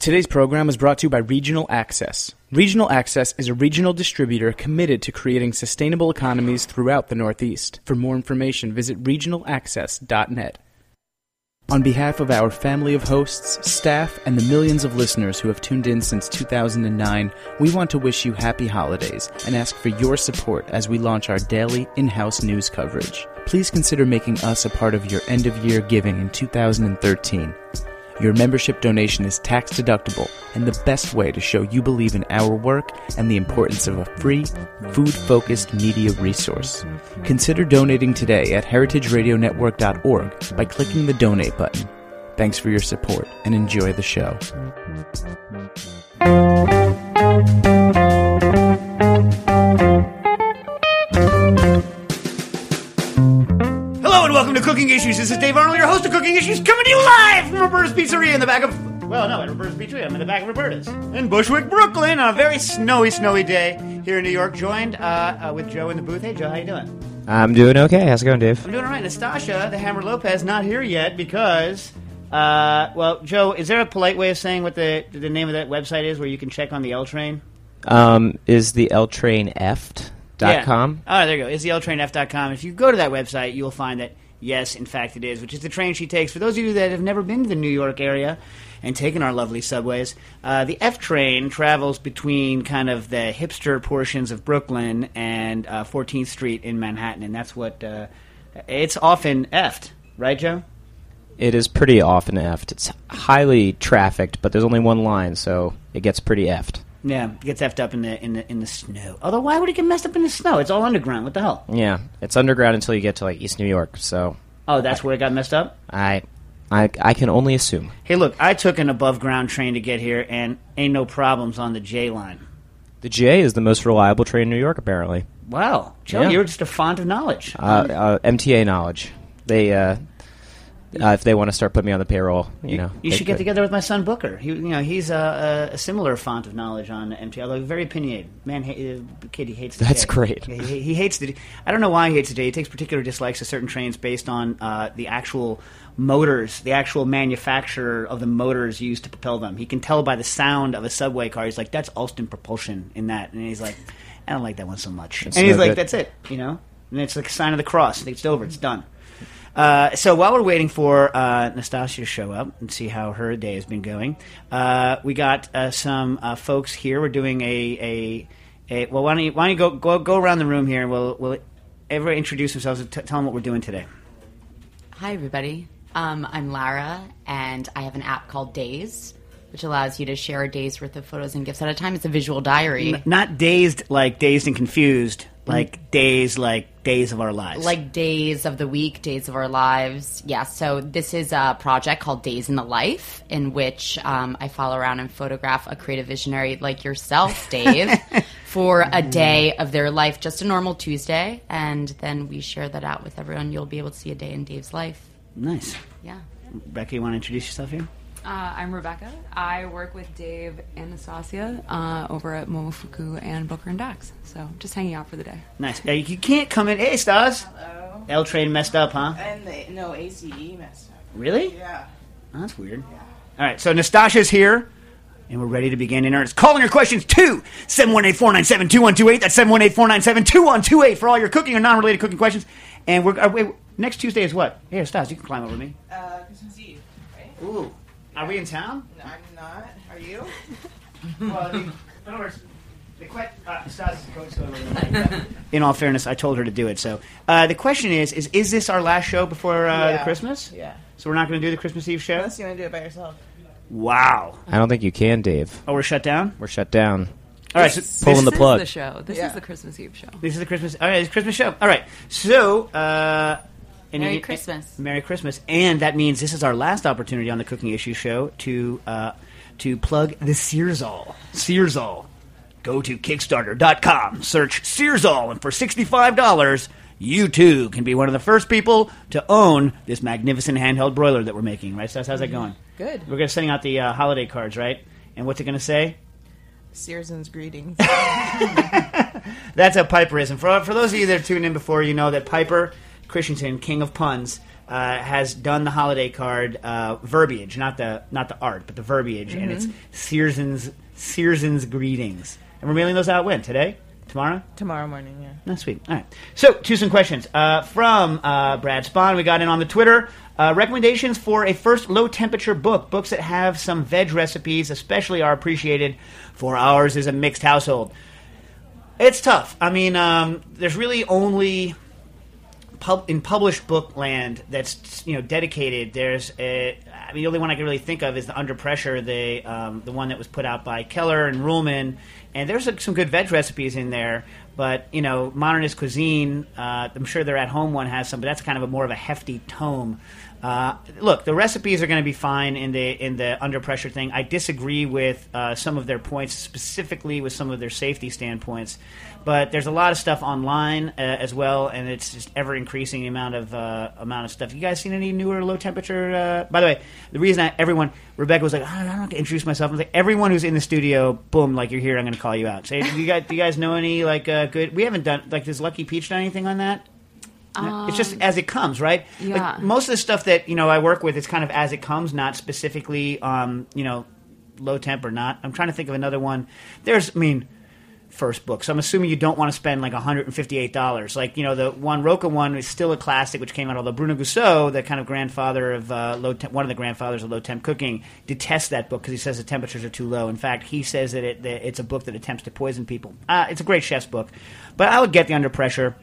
Today's program is brought to you by Regional Access. Regional Access is a regional distributor committed to creating sustainable economies throughout the Northeast. For more information, visit regionalaccess.net. On behalf of our family of hosts, staff, and the millions of listeners who have tuned in since 2009, we want to wish you happy holidays and ask for your support as we launch our daily in house news coverage. Please consider making us a part of your end of year giving in 2013. Your membership donation is tax deductible and the best way to show you believe in our work and the importance of a free, food focused media resource. Consider donating today at heritageradionetwork.org by clicking the donate button. Thanks for your support and enjoy the show. To Cooking Issues. This is Dave Arnold, your host of Cooking Issues, coming to you live from Roberta's Pizzeria in the back of. Well, no, at Roberta's Pizzeria. I'm in the back of Roberta's in Bushwick, Brooklyn, on a very snowy, snowy day here in New York. Joined uh, uh, with Joe in the booth. Hey, Joe, how you doing? I'm doing okay. How's it going, Dave? I'm doing all right. Nastasha, the Hammer Lopez, not here yet because. Uh, well, Joe, is there a polite way of saying what the the name of that website is where you can check on the L train? Um, is the L train dot Yeah. com? Oh, there you go. It's the ltrainf.com. If you go to that website, you'll find that, yes, in fact, it is, which is the train she takes. For those of you that have never been to the New York area and taken our lovely subways, uh, the F train travels between kind of the hipster portions of Brooklyn and uh, 14th Street in Manhattan, and that's what uh, it's often effed, right, Joe? It is pretty often effed. It's highly trafficked, but there's only one line, so it gets pretty effed. Yeah, gets effed up in the in the in the snow. Although, why would it get messed up in the snow? It's all underground. What the hell? Yeah, it's underground until you get to like East New York. So Oh, that's where it got messed up. I, I, I can only assume. Hey, look, I took an above ground train to get here, and ain't no problems on the J line. The J is the most reliable train in New York, apparently. Wow, Joe, Yeah. you're just a font of knowledge. Uh, uh, MTA knowledge. They, uh, uh, if they want to start putting me on the payroll, you, know, you should get could. together with my son Booker. He, you know, he's a, a, similar font of knowledge on MT, although very opinionated. Man, ha- uh, kid, he hates. The That's J. great. Yeah, He, he hates the. I don't know why he hates the day. He takes particular dislikes to certain trains based on uh, the actual motors, the actual manufacturer of the motors used to propel them. He can tell by the sound of a subway car. He's like, "That's Alstom propulsion in that," and he's like, "I don't like that one so much." It's and he's no like, good. "That's it," you know. And it's like a sign of the cross. It's over. It's done. Uh, so while we're waiting for uh, Nastasia to show up and see how her day has been going, uh, we got uh, some uh, folks here. We're doing a, a, a well. Why don't you why don't you go go go around the room here and we'll we'll everyone introduce themselves and t- tell them what we're doing today. Hi, everybody. Um, I'm Lara, and I have an app called Days, which allows you to share a day's worth of photos and gifts at a time. It's a visual diary, N- not dazed like dazed and confused, like days like days of our lives. like days of the week, days of our lives. Yeah, so this is a project called Days in the Life, in which um, I follow around and photograph a creative visionary like yourself, Dave, for a day of their life, just a normal Tuesday, and then we share that out with everyone. You'll be able to see a day in Dave's life. nice. Yeah. Becky, you want to introduce yourself here? Uh, I'm Rebecca. I work with Dave and Nastasia uh, over at Momofuku and Booker and Dax. So just hanging out for the day. Nice. Uh, you can't come in. Hey, Stas. Hello. L train messed up, huh? And they, no, ACE messed up. Really? Yeah. Oh, that's weird. Yeah. All right, so Nastasia's here, and we're ready to begin in earnest. Calling your questions to 718-497-2128. That's 718-497-2128 for all your cooking or non-related cooking questions. And we're uh, wait, next Tuesday is what? Here, Stas, you can climb over me. Uh, Christmas Eve, right? Ooh, are we in town? No, I'm not. Are you? well, I in other words, the que- uh, Stas is the in all fairness, I told her to do it. So uh, the question is: Is is this our last show before uh, the Christmas? Yeah. So we're not going to do the Christmas Eve show. Unless you want to do it by yourself. Wow. I don't think you can, Dave. Oh, we're shut down. We're shut down. All right. So Pulling the this plug. is the show. This Yeah. is the Christmas Eve show. This is the Christmas. All right, it's Christmas show. All right, so uh, and Merry you- Christmas. Merry Christmas, and that means this is our last opportunity on the Cooking Issue Show to uh, to plug the Searzall. Searzall. Go to Kickstarter.com, search Searzall, and for sixty-five dollars, you too can be one of the first people to own this magnificent handheld broiler that we're making. Right, Stas? How's that going? Good. We're going to sending out the uh, holiday cards, right? And what's it going to say? Searson's greetings. That's a Piper is. For, for those of you that have tuned in before, you know that Piper Christensen, king of puns, uh, has done the holiday card uh, verbiage, not the not the art, but the verbiage, and it's Searson's Searson's greetings. And we're mailing those out when today, tomorrow. Tomorrow morning, yeah. That's sweet. All right. So, to some questions uh, from uh, Brad Spahn. We got in on the Twitter. Uh, recommendations for a first low temperature book. Books that have some veg recipes, especially, are appreciated. For ours is a mixed household. It's tough. I mean, um, there's really only pub- in published book land that's you know dedicated. There's a, I mean, the only one I can really think of is the Under Pressure, the um, the one that was put out by Keller and Ruhlman, and there's uh, some good veg recipes in there. But you know, modernist cuisine, uh, I'm sure their at home one has some, but that's kind of a more of a hefty tome. Uh, look, the recipes are going to be fine in the in the under pressure thing. I disagree with uh, some of their points, specifically with some of their safety standpoints. But there's a lot of stuff online uh, as well, and it's just ever increasing amount of uh, amount of stuff. You guys seen any newer low temperature? Uh, by the way, the reason I, everyone Rebecca was like, I don't introduce myself. I was like, everyone who's in the studio, boom, like you're here. I'm going to call you out. Say, do you guys, do you guys know any like uh, good? We haven't done like does Lucky Peach done anything on that? No, it's just as it comes, right? yeah. Like, most of the stuff that you know I work with is kind of as it comes, not specifically, um, you know, low temp or not. I'm trying to think of another one. There's, I mean, first book. So I'm assuming you don't want to spend like 158 dollars. Like you know, the one Roca one is still a classic, which came out. Although Bruno Goussault, the kind of grandfather of uh, low, temp, one of the grandfathers of low temp cooking, detests that book because he says the temperatures are too low. In fact, he says that, it, that it's a book that attempts to poison people. Uh, it's a great chef's book, but I would get the Under Pressure.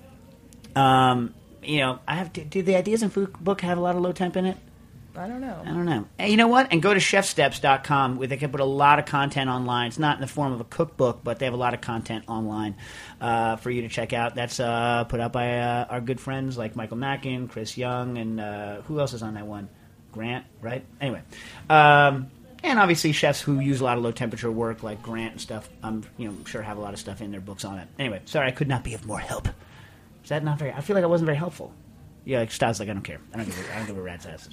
Um, you know, I have. Do, do the Ideas in Food book have a lot of low temp in it? I don't know. I don't know. And you know what? And go to chefsteps.com where they can put a lot of content online. It's not in the form of a cookbook, but they have a lot of content online uh, for you to check out. That's uh, put out by uh, our good friends like Michael Mackin, Chris Young, and uh, who else is on that one? Grant, right? Anyway. Um, and obviously chefs who use a lot of low temperature work like Grant and stuff, I'm you know sure have a lot of stuff in their books on it. Anyway, sorry I could not be of more help. Is that not very? I feel like I wasn't very helpful. Yeah, like Stas, like I don't care. I don't give. A, I don't give a rat's ass.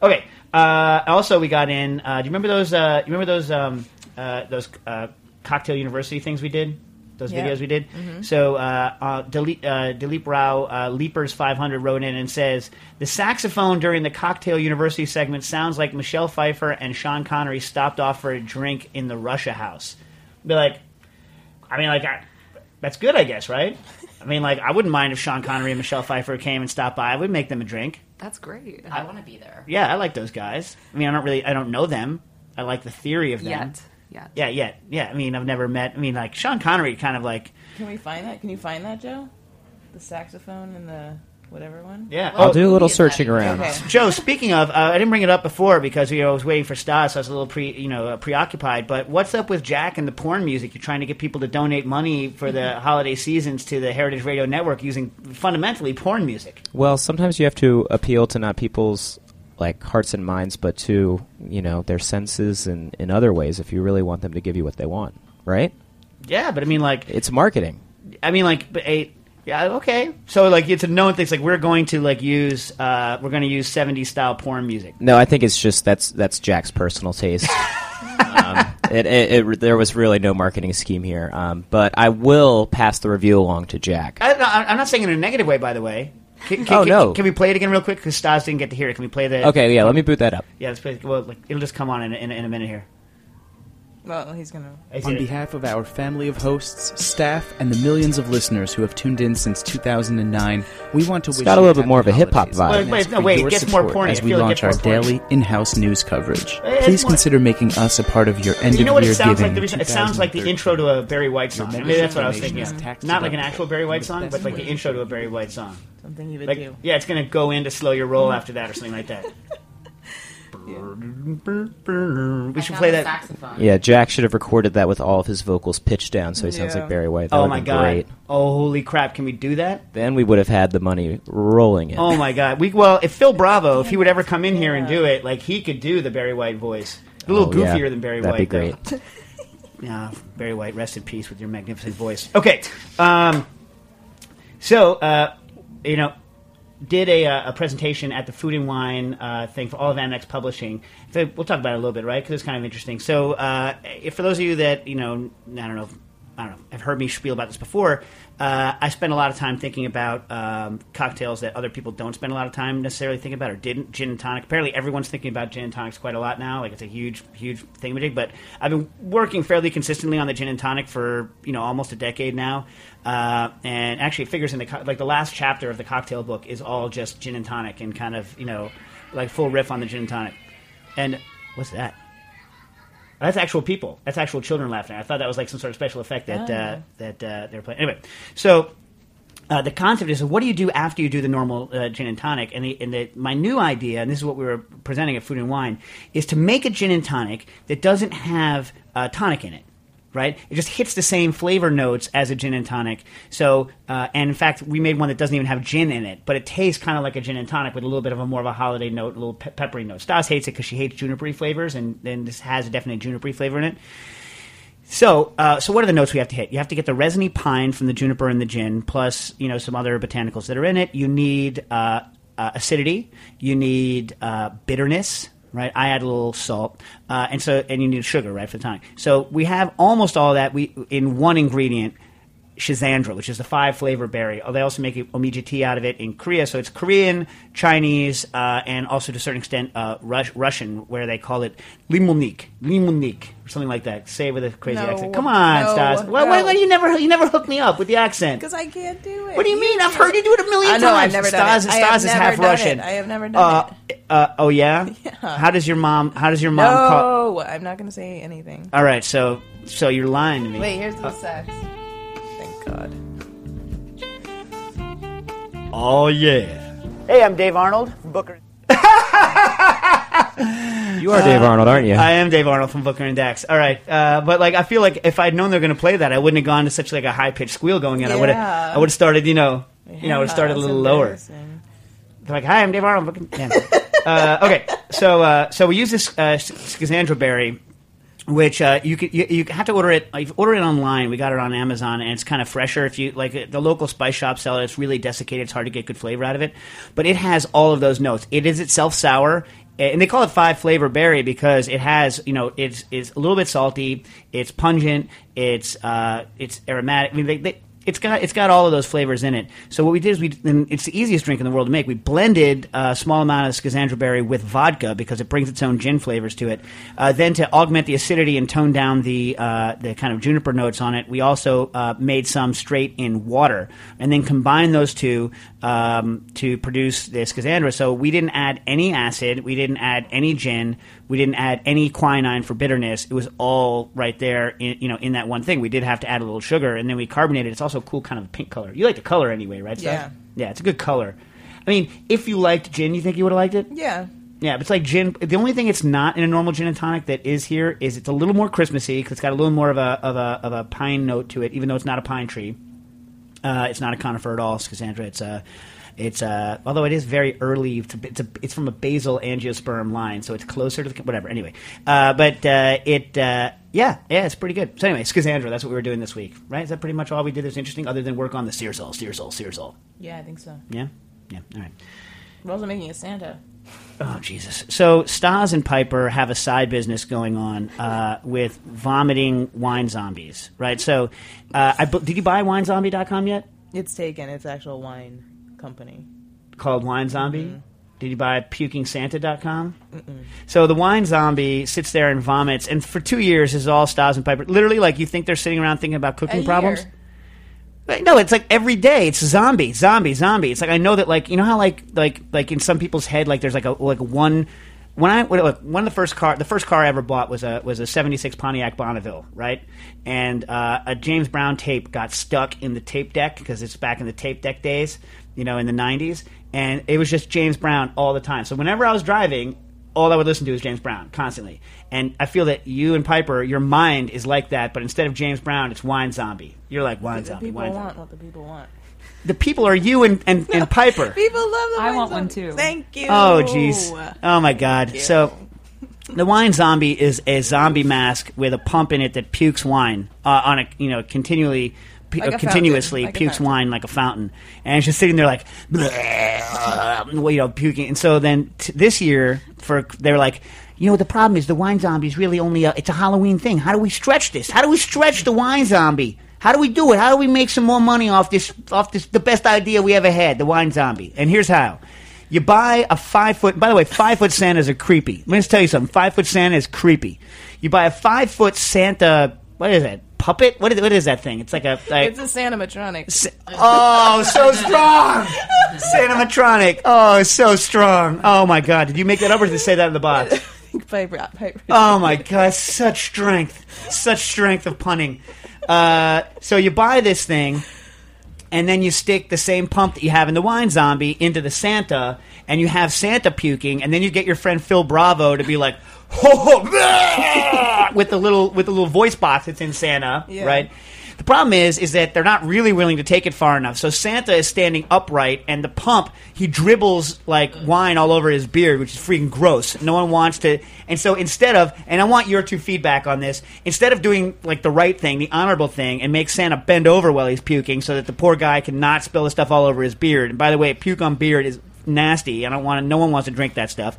Okay. Uh, also, we got in. Uh, do you remember those? Uh, you remember those? Um, uh, those uh, cocktail university things we did. Those Yeah. videos we did. So, uh, uh, Dilip, uh, Dilip Rao, uh, Leapers 500 wrote in and says the saxophone during the cocktail university segment sounds like Michelle Pfeiffer and Sean Connery stopped off for a drink in the Russia House. Be like, I mean, like, I, that's good, I guess, right? I mean, like, I wouldn't mind if Sean Connery and Michelle Pfeiffer came and stopped by. I would make them a drink. That's great. I want to be there. Yeah, I like those guys. I mean, I don't really, I don't know them. I like the theory of them. Yet. Yet. Yeah, yeah, yeah. I mean, I've never met. I mean, like Sean Connery, kind of like, Can we find that? Can you find that, Joe? The saxophone and the whatever one? yeah. I'll do a little searching around. Okay. Joe, speaking of, uh, I didn't bring it up before because you know I was waiting for Stas. So I was a little pre, you know, uh, preoccupied. But what's up with Jack and the porn music? You're trying to get people to donate money for the holiday seasons to the Heritage Radio Network using fundamentally porn music. Well, sometimes you have to appeal to not people's like hearts and minds, but to you know their senses and in other ways. If you really want them to give you what they want, right? Yeah, but I mean, like, It's marketing. I mean, like, but a, yeah, okay. So, like, it's a known thing. It's like we're going to like use, uh, we're going to use '70s style porn music. No, I think it's just that's that's Jack's personal taste. um, it, it, it, there was really no marketing scheme here, um, but I will pass the review along to Jack. I, I'm not saying in a negative way, by the way. Can, can, Oh, can- no. Can we play it again real quick? Because Stas didn't get to hear it. Can we play the? Okay, yeah, let me boot that up. Yeah, let's play. Well, like, it'll just come on in, in, in a minute here. Well, he's gonna. On behalf of our family of hosts, staff, and the millions of listeners who have tuned in since 2009, we want to wish got a little bit more of a hip-hop vibe. Wait, wait, no, wait, it your gets more support porny. As we launch gets our more daily in-house news coverage. It's Please more- consider making us a part of your end You know of what year it giving. like? The reason, it sounds like the intro to a Barry White song. Your Maybe that's what I was thinking. is Not like an actual Barry White song, but like the intro to a Barry White song. Something he would Like, do. yeah, it's gonna go in to slow your roll mm. after that or something like that. We should play that. saxophone. Yeah, Jack should have recorded that with all of his vocals pitched down, so he sounds Yeah. like Barry White. That Oh would've my been god! Great. Oh holy crap! Can we do that? Then we would have had the money rolling in. Oh my god! We well, if Phil Bravo, if he would ever come in here and do it, like he could do the Barry White voice. A little Oh, yeah. goofier than Barry That'd White. be great. Yeah, Barry White, rest in peace with your magnificent voice. Okay, um, so uh, you know, did a, uh, a presentation at the Food and Wine uh, thing for all of Amex Publishing. So we'll talk about it a little bit, right? Because it's kind of interesting. So, uh, for those of you that you know, I don't know, I don't know, have heard me spiel about this before. Uh, I spend a lot of time thinking about um, cocktails that other people don't spend a lot of time necessarily thinking about or didn't. Gin and tonic. Apparently, everyone's thinking about gin and tonics quite a lot now. Like it's a huge, huge thingamajig. But I've been working fairly consistently on the gin and tonic for you know almost a decade now. Uh, and actually, it figures in the co- like the last chapter of the cocktail book is all just gin and tonic and kind of you know like full riff on the gin and tonic. And what's that? That's actual people. That's actual children laughing. I thought that was like some sort of special effect that uh, that uh, they're playing. Anyway, so uh, the concept is what do you do after you do the normal uh, gin and tonic? And, the, and the, my new idea, and this is what we were presenting at Food and Wine, is to make a gin and tonic that doesn't have uh, tonic in it. Right, it just hits the same flavor notes as a gin and tonic. So, uh, and in fact, we made one that doesn't even have gin in it, but it tastes kind of like a gin and tonic with a little bit of a more of a holiday note, a little pe- peppery note. Stas hates it because she hates juniper flavors, and then this has a definite juniper flavor in it. So, uh, so what are the notes we have to hit? You have to get the resiny pine from the juniper and the gin, plus you know some other botanicals that are in it. You need uh, uh, acidity. You need uh, bitterness. Right, I add a little salt, uh, and so and you need sugar, right, for the tonic. So we have almost all that we in one ingredient, Schizandra, which is the five flavor berry. Oh, they also make omija tea out of it in Korea, so it's Korean, Chinese, uh, and also to a certain extent uh, Rus- Russian, where they call it limonnik, limonnik, or something like that. Say it with a crazy No. accent. Come on, No. Stas. Why, why, why do you never you never hook me up with the accent? Because I can't do it. What do you mean? I've heard you do it a million I know, times. I've never done Stas, it. I have Stas is never half done Russian. it. I have never done uh, Uh, oh yeah? How does your mom? How does your mom call? No, I'm not going to say anything. All right, so so you're lying to me. Wait, here's the sax. Thank God. Oh yeah. Hey, I'm Dave Arnold from Booker. You are Dave Arnold, aren't you? I am Dave Arnold from Booker and Dax. All right, uh, but like I feel like if I'd known they're going to play that, I wouldn't have gone to such like a high pitched squeal going in. I would have I would have started, you know, you know, I would have started a little lower. They're like, "Hi, I'm Dave Arnold." Booker- Yeah. uh, okay, so uh, so we use this uh, Schizandra berry, which uh, you, could, you you have to order it. You order it online. We got it on Amazon, and it's kind of fresher. If you like, the local spice shop sell it. It's really desiccated. It's hard to get good flavor out of it, but it has all of those notes. It is itself sour. And they call it five flavor berry because it has, you know, it's, it's a little bit salty, it's pungent, it's uh, it's aromatic. I mean, they, they, it's got it's got all of those flavors in it. So what we did is we and it's the easiest drink in the world to make. We blended a small amount of Schizandra berry with vodka because it brings its own gin flavors to it. Uh, then to augment the acidity and tone down the uh, the kind of juniper notes on it, we also uh, made some straight in water and then combined those two um, to produce this Schizandra. So we didn't add any acid, we didn't add any gin, we didn't add any quinine for bitterness. It was all right there, in, you know, in that one thing. We did have to add a little sugar, and then we carbonated. It's also a cool kind of pink color. You like the color anyway, right? Steph? Yeah. yeah, it's a good color. I mean, if you liked gin, you think you would have liked it? Yeah. Yeah, but it's like gin. The only thing it's not in a normal gin and tonic that is here is it's a little more Christmassy because it's got a little more of a of a of a pine note to it, even though it's not a pine tree. Uh, it's not a conifer at all, it's Schizandra. It's a it's uh, although it is very early. It's a, it's, a, it's from a basal angiosperm line, so it's closer to the whatever. Anyway, uh, but uh, it uh, yeah yeah it's pretty good. So anyway, Schizandra, that's what we were doing this week, right? Is that pretty much all we did that's interesting, other than work on the Searzall, Searzall, Searzall? Yeah, I think so. Yeah, yeah. All right. We're also making a Santa. Oh Jesus! So Stas and Piper have a side business going on uh, with vomiting wine zombies, right? So, uh, I, bu- did you buy winezombie.com yet? It's taken. It's actual wine company. Called Wine Zombie. Did you buy pukingsanta.com? So the wine zombie sits there and vomits, and for two years is all Stas and Piper. Literally, like you think they're sitting around thinking about cooking problems. year. No, it's like every day. It's zombie, zombie, zombie. It's like I know that, like you know how like like like in some people's head, like there's like a like one. When I when, one of the first car, the first car I ever bought was a was a '76 Pontiac Bonneville, right? And uh, a James Brown tape got stuck in the tape deck because it's back in the tape deck days, you know, in the '90s, and it was just James Brown all the time. So whenever I was driving, all I would listen to is James Brown constantly. And I feel that you and Piper, your mind is like that, but instead of James Brown, it's Wine Zombie. You're like Wine The Zombie. people Wine want Zombie. what the people want. The people are you and, and, and Piper. People love the I wine want one too. Thank you. Oh, jeez. Oh, my God. So, the wine zombie is a zombie mask with a pump in it that pukes wine uh, on a, you know, continually. pu- Like uh, continuously like pukes wine like a fountain, and it's just sitting there like, well, you know, puking. And so then t- this year, for they were like, you know, the problem is the wine zombie is really only a, it's a Halloween thing. How do we stretch this? How do we stretch the wine zombie? How do we do it? How do we make some more money off this, off this, the best idea we ever had, the wine zombie? And here's how. You buy a five foot, by the way, five foot Santas are creepy. Let me just tell you something. Five foot Santa is creepy. You buy a five foot Santa, what is it? Puppet? What is, what is that thing? It's like a, like, It's a Sanimatronic. Oh, so strong! Cinematronic. Oh, so strong. Oh my god. Did you make that up or did you say that in the box? Oh my god, such strength. Such strength of punning. Uh, so you buy this thing, and then you stick the same pump that you have in the wine zombie into the Santa, and you have Santa puking, and then you get your friend Phil Bravo to be like, ho, ho, with the little with the little voice box that's in Santa, Yeah. right? The problem is, is that they're not really willing to take it far enough. So Santa is standing upright, and the pump he dribbles like wine all over his beard, which is freaking gross. No one wants to. And so instead of, and I want your two feedback on this, instead of doing like the right thing, the honorable thing, and make Santa bend over while he's puking, so that the poor guy cannot spill the stuff all over his beard. And by the way, puke on beard is nasty. I don't want. No one wants to drink that stuff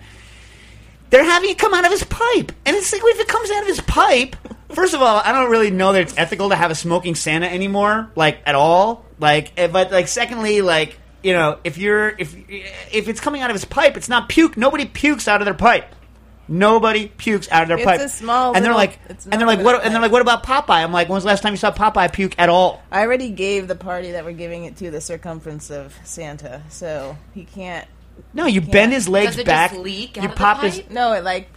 they're having it come out of his pipe. And it's like, if it comes out of his pipe, first of all, I don't really know that it's ethical to have a smoking Santa anymore, like at all. Like, eh, but like, secondly, like, you know, if you're if if it's coming out of his pipe, it's not puke. Nobody pukes out of their pipe. Nobody pukes out of their It's pipe. a small and they're like, and they're like, what? a And they're like, what about Popeye? I'm like, when's the last time you saw Popeye puke at all? I already gave the party that we're giving it to the circumference of Santa, so he can't. No, you bend his legs Does it back. just leak you out of the pop his. No, it like.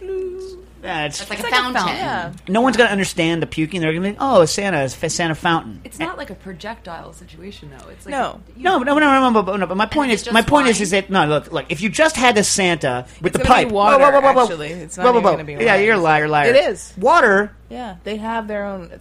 Yeah, it's, It's like It's a like a fountain. fountain. Yeah. no one's gonna understand the puking. They're gonna be, like, oh, Santa is a Santa fountain. It's not like a projectile situation, though. It's like No. you- No, no, no, no, no, no, no. But my point it's is, just my point is, wine? is that no. Look, look. If you just had the Santa with It's the gonna be pipe, water, whoa, whoa, whoa, whoa, actually. It's not whoa, whoa, even gonna be Yeah, wine. you're a liar, liar. It is. water. Yeah, they have their own.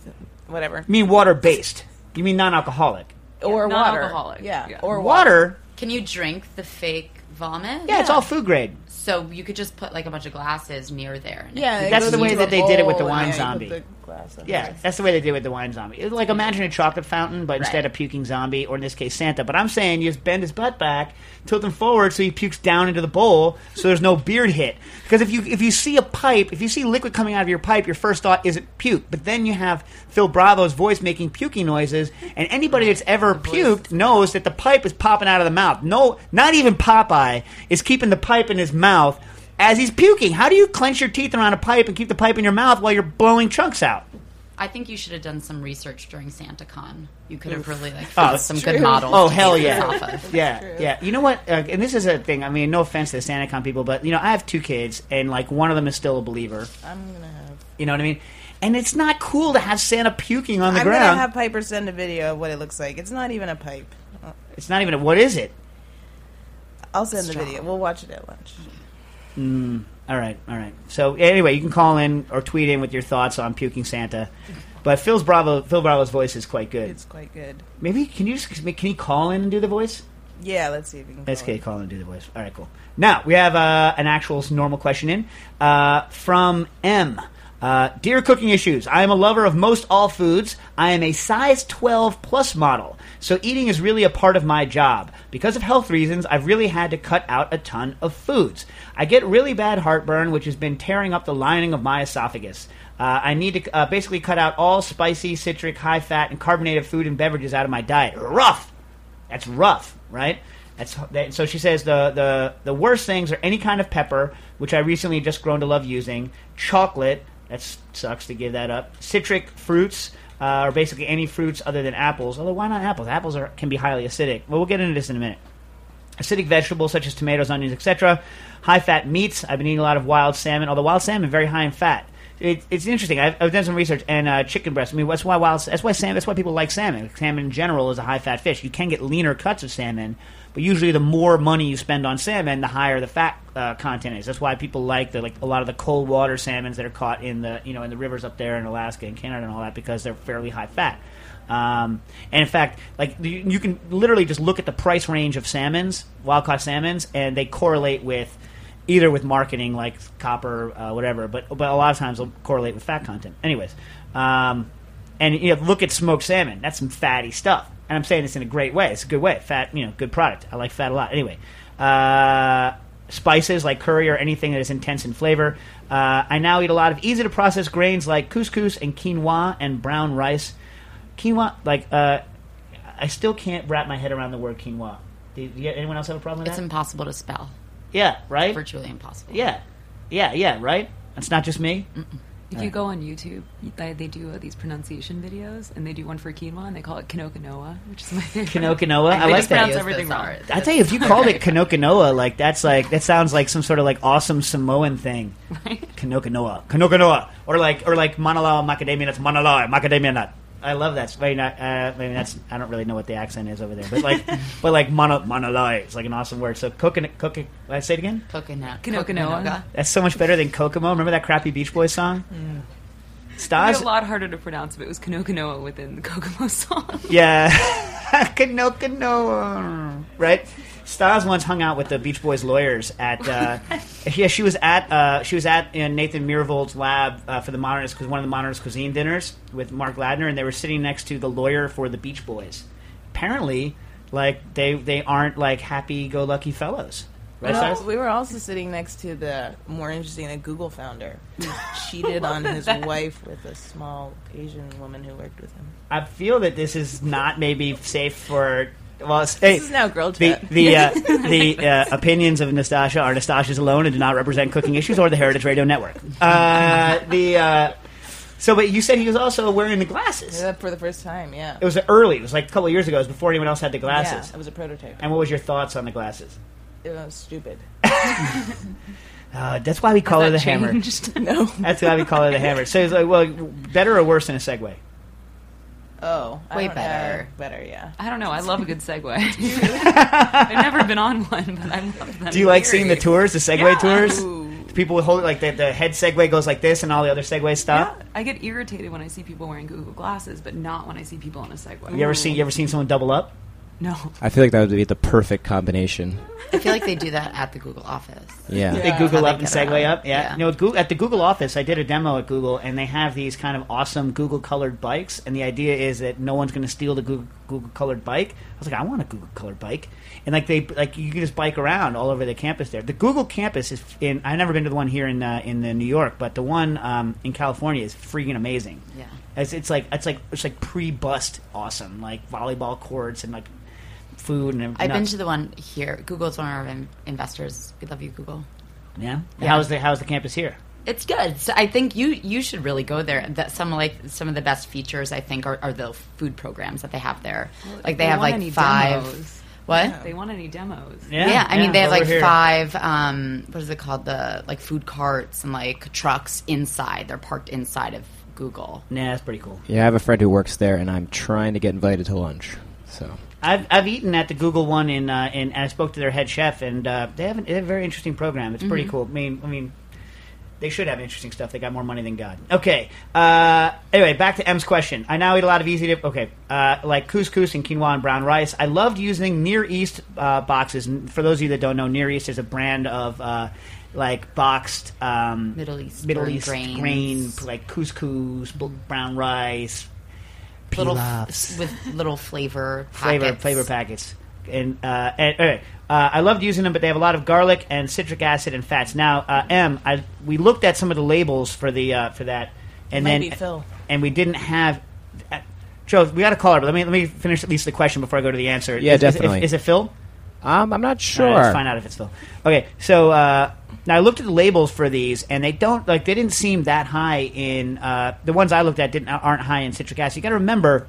Whatever. You mean water based? You mean non-alcoholic? Or water. non-alcoholic. Yeah. Yeah. Or water. Water. Can you drink the fake vomit? Yeah, it's all food grade. So you could just put like a bunch of glasses near there. And Yeah, That's the way that they did it with the wine and yeah, you zombie. Glass Yeah, that's the way they did it with the wine zombie. It's like imagine a chocolate fountain, but instead Right. of puking zombie, or in this case Santa. But I'm saying you just bend his butt back, tilt him forward, so he pukes down into the bowl, so there's no beard hit. Because if you if you see a pipe, if you see liquid coming out of your pipe, your first thought isn't puke. But then you have Phil Bravo's voice making puking noises, and anybody that's ever puked knows that the pipe is popping out of the mouth. No, not even Popeye is keeping the pipe in his mouth. As he's puking, how do you clench your teeth around a pipe and keep the pipe in your mouth while you're blowing chunks out? I think you should have done some research during SantaCon. You could have really like Oh, found some good models. Oh hell base yeah, off of. yeah, yeah. You know what? Uh, and this is a thing. I mean, no offense to the SantaCon people, but you know, I have two kids, and like one of them is still a believer. I'm gonna have. You know what I mean? And it's not cool to have Santa puking on the I'm ground. gonna have Piper send a video of what it looks like. It's not even a pipe. It's not even. A, what is it? I'll send the video. We'll watch it at lunch. All right, all right. So anyway, you can call in or tweet in with your thoughts on puking Santa. But Phil's Bravo, Phil Bravo's voice is quite good. It's quite good. Maybe can you just can he call in and do the voice? Yeah, let's see if we can. Let's call get call and do the voice. All right, cool. Now we have uh, an actual normal question in uh, from M. Uh, Dear Cooking Issues, I am a lover of most all foods. I am a size 12 plus model, so eating is really a part of my job. Because of health reasons, I've really had to cut out a ton of foods. I get really bad heartburn, which has been tearing up the lining of my esophagus. Uh, I need to uh, basically cut out all spicy, citric, high fat, and carbonated food and beverages out of my diet. Rough! That's rough, right? That's that, so. She says the, the the worst things are any kind of pepper, which I recently just grown to love using. Chocolate, that sucks to give that up. Citric fruits, uh, or basically any fruits other than apples. Although why not apples? Apples are can be highly acidic. Well, we'll get into this in a minute. Acidic vegetables such as tomatoes, onions, etc. High fat meats. I've been eating a lot of wild salmon, although wild salmon very high in fat. It, it's interesting. I've, I've done some research and uh, chicken breast. I mean, that's why wild. That's why salmon. That's why people like salmon. Salmon in general is a high fat fish. You can get leaner cuts of salmon, but usually the more money you spend on salmon, the higher the fat uh, content is. That's why people like the like a lot of the cold water salmons that are caught in the you know in the rivers up there in Alaska and Canada and all that because they're fairly high fat. Um, and in fact, like you, you can literally just look at the price range of salmons, wild caught salmons, and they correlate with either with marketing like copper, uh, whatever. But but a lot of times they'll correlate with fat content. Anyways, um, and you know, look at smoked salmon. That's some fatty stuff. And I'm saying this in a great way. It's a good way. Fat, you know, good product. I like fat a lot. Anyway, uh, spices like curry or anything that is intense in flavor. Uh, I now eat a lot of easy to process grains like couscous and quinoa and brown rice. Quinoa, like, uh, I still can't wrap my head around the word quinoa. Do you, anyone else have a problem with It's that? impossible to spell. Yeah, right? Virtually impossible. Yeah, yeah, yeah, right? It's not just me? If you go on YouTube, they, they do uh, these pronunciation videos, and they do one for quinoa, and they call it kinokinoa, which is my favorite. Kinokinoa? I They like just that. pronounce everything those wrong. are- I tell you, if you called it Kinokinoa, like that's like that sounds like some sort of like awesome Samoan thing. Right? Kinokinoa, Kinokinoa, or like or like Mauna Loa macadamia nuts, Mauna Loa macadamia nut. I love that. It's very not. Uh, I mean, that's I don't really know what the accent is over there, but like, but like Mana Manalai, it's like an awesome word. So coconut, cooking. I say it again. Coconut. Kinokinoa. Coconoga. That's so much better than Kokomo. Remember that crappy Beach Boys song? It'd Stas, a lot harder to pronounce if it was kinokinoa within the Kokomo song. Yeah. Kinokino. Right? Stas once hung out with the Beach Boys lawyers at. Uh, yeah, she was at uh, she was at uh, Nathan Myhrvold's lab uh, for the modernist because one of the modernist cuisine dinners with Mark Ladner, and they were sitting next to the lawyer for the Beach Boys. Apparently, like they they aren't like happy go lucky fellows. Right, No, we were also sitting next to the more interesting a Google founder who cheated on his wife with a small Asian woman who worked with him. I feel that this is not maybe safe for. Well, it's, hey, This is now girl the chat. the uh, the uh, opinions of Nastasha are Nastasha's alone and do not represent Cooking Issues or the Heritage Radio Network. Uh, the uh, so, but you said he was also wearing the glasses. Yeah, for the first time, yeah. It was early. It was like a couple of years ago. It was before anyone else had the Yeah, glasses. it was a prototype. And what was your thoughts on the glasses? It was stupid. Uh, that's why we call her the hammer. No. That's why we call her the hammer. So it's like, well, better or worse than a Segway? Oh, Way better. know. Better, yeah. I don't know. I love a good segue. I've never been on one, but I love them. Do you like seeing the tours, the Segway Yeah. tours? Ooh. People hold like the, the head Segway goes like this, and all the other Segways stop. Yeah, I get irritated when I see people wearing Google glasses, but not when I see people on a Segway. You ever seen you ever seen someone double up? No. I feel like that would be the perfect combination. I feel like they do that at the Google office. Yeah. They Google up they and segue up. Yeah. Yeah. You know, at, Google, at the Google office, I did a demo at Google, and they have these kind of awesome Google colored bikes. And the idea is that no one's going to steal the Google, Google colored bike. I was like, I want a Google colored bike, and like they like you can just bike around all over the campus there. The Google campus is in. I've never been to the one here in uh, in the New York, but the one um, in California is freaking amazing. Yeah. It's, it's like it's like it's like pre bust awesome, like volleyball courts and like food and everything. I've been to the one here. Google's one of our in- investors. We love you, Google. yeah. Yeah. How's the how's the campus here? It's good. So I think you you should really go there. That some like some of the best features I think are, are the food programs that they have there. Like they, have like five. demos. What? If they want any demos. Yeah, yeah I mean they have like here. five. Um, what is it called? The like food carts and like trucks inside. They're parked inside of Google. Nah, that's pretty cool. Yeah, I have a friend who works there, and I'm trying to get invited to lunch. So I've, I've eaten at the Google one in uh, in and I spoke to their head chef and uh, they have, an, they have a very interesting program. It's pretty cool. I mean, I mean, they should have interesting stuff. They got more money than God. Okay. Uh, anyway, back to M's question. I now eat a lot of easy to okay, uh, like couscous and quinoa and brown rice. I loved using Near East uh, boxes. And for those of you that don't know, Near East is a brand of uh, like boxed um, Middle Eastern Middle East grains. grain like couscous, brown rice, Little pilafs with little flavor flavor packets. flavor packets. And, uh, and all right, uh, I loved using them, but they have a lot of garlic and citric acid and fats. Now, uh, M, I we looked at some of the labels for the uh, for that, and Might then Phil. and we didn't have. Uh, Joe, we got to call her, but let me let me finish at least the question before I go to the answer. Yeah, Is- is- definitely. Is, it Phil? Um, I'm not sure. All right, let's find out if it's Phil. Okay, so uh, now I looked at the labels for these, and they don't like they didn't seem that high in uh, the ones I looked at didn't aren't high in citric acid. You got to remember.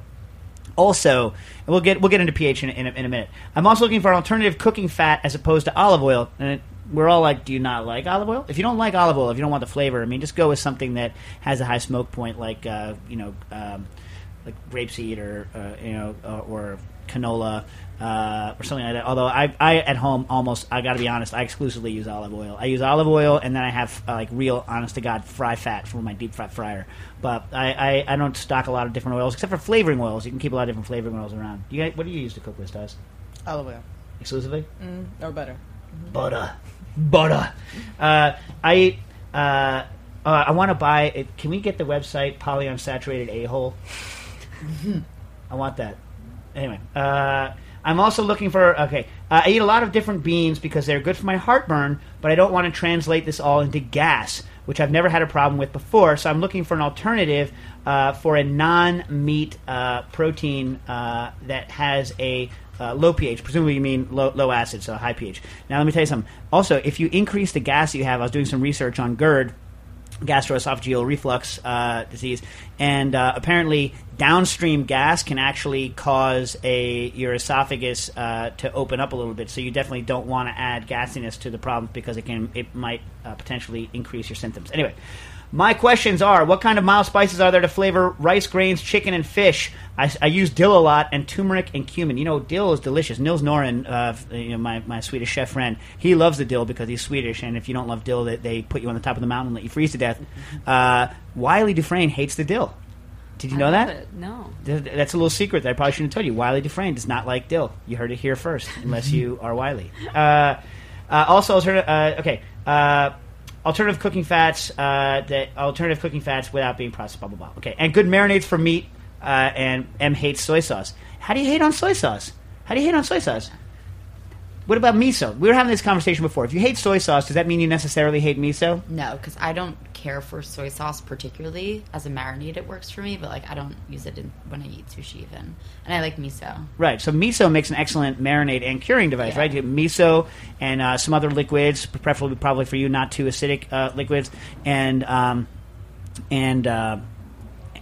Also, and we'll get we'll get into pH in, in, a, in a minute. I'm also looking for an alternative cooking fat as opposed to olive oil. And it, we're all like, do you not like olive oil? If you don't like olive oil, if you don't want the flavor, I mean, just go with something that has a high smoke point, like uh, you know, um, like rapeseed or uh, you know, uh, or canola uh, or something like that. Although I, I at home almost, I got to be honest, I exclusively use olive oil. I use olive oil, and then I have uh, like real, honest to god, fry fat from my deep fat fryer. But I, I, I don't stock a lot of different oils except for flavoring oils. You can keep a lot of different flavoring oils around. You guys, what do you use to cook with, Stas? Olive oil. Exclusively Mm, or butter. butter, butter. Uh, I. Uh, uh, I want to buy. It. Can we get the website polyunsaturated a hole? I want that. Anyway, uh, I'm also looking for okay. Uh, I eat a lot of different beans because they're good for my heartburn, but I don't want to translate this all into gas, which I've never had a problem with before. So I'm looking for an alternative uh, for a non-meat uh, protein uh, that has a uh, low pH. Presumably, you mean low, low acid, so high pH. Now, let me tell you something. Also, if you increase the gas you have, I was doing some research on GERD gastroesophageal reflux uh, disease, and uh, apparently downstream gas can actually cause a your esophagus uh, to open up a little bit. So you definitely don't want to add gasiness to the problem because it can it might uh, potentially increase your symptoms. Anyway. My questions are: What kind of mild spices are there to flavor rice grains, chicken, and fish? I, I use dill a lot, and turmeric and cumin. You know, dill is delicious. Nils Norén, uh, you know, my, my Swedish chef friend, he loves the dill because he's Swedish, and if you don't love dill, they, they put you on the top of the mountain and let you freeze to death. Uh, Wylie Dufresne hates the dill. Did you know I that? it. No. That's a little secret that I probably shouldn't have told you. Wylie Dufresne does not like dill. You heard it here first, unless you are Wylie. Uh, uh, also, alternative. Uh, okay. Alternative cooking fats. Uh, that alternative cooking fats without being processed. Blah blah blah. Okay, and good marinades for meat. Uh, and M hates soy sauce. How do you hate on soy sauce? How do you hate on soy sauce? What about miso? We were having this conversation before. If you hate soy sauce, does that mean you necessarily hate miso? No, because I don't care for soy sauce particularly. As a marinade, it works for me, but like I don't use it in, when I eat sushi even. And I like miso. Right. So miso makes an excellent marinade and curing device, Yeah. right? You have miso and uh, some other liquids, preferably probably for you not too acidic uh, liquids, and um, and uh,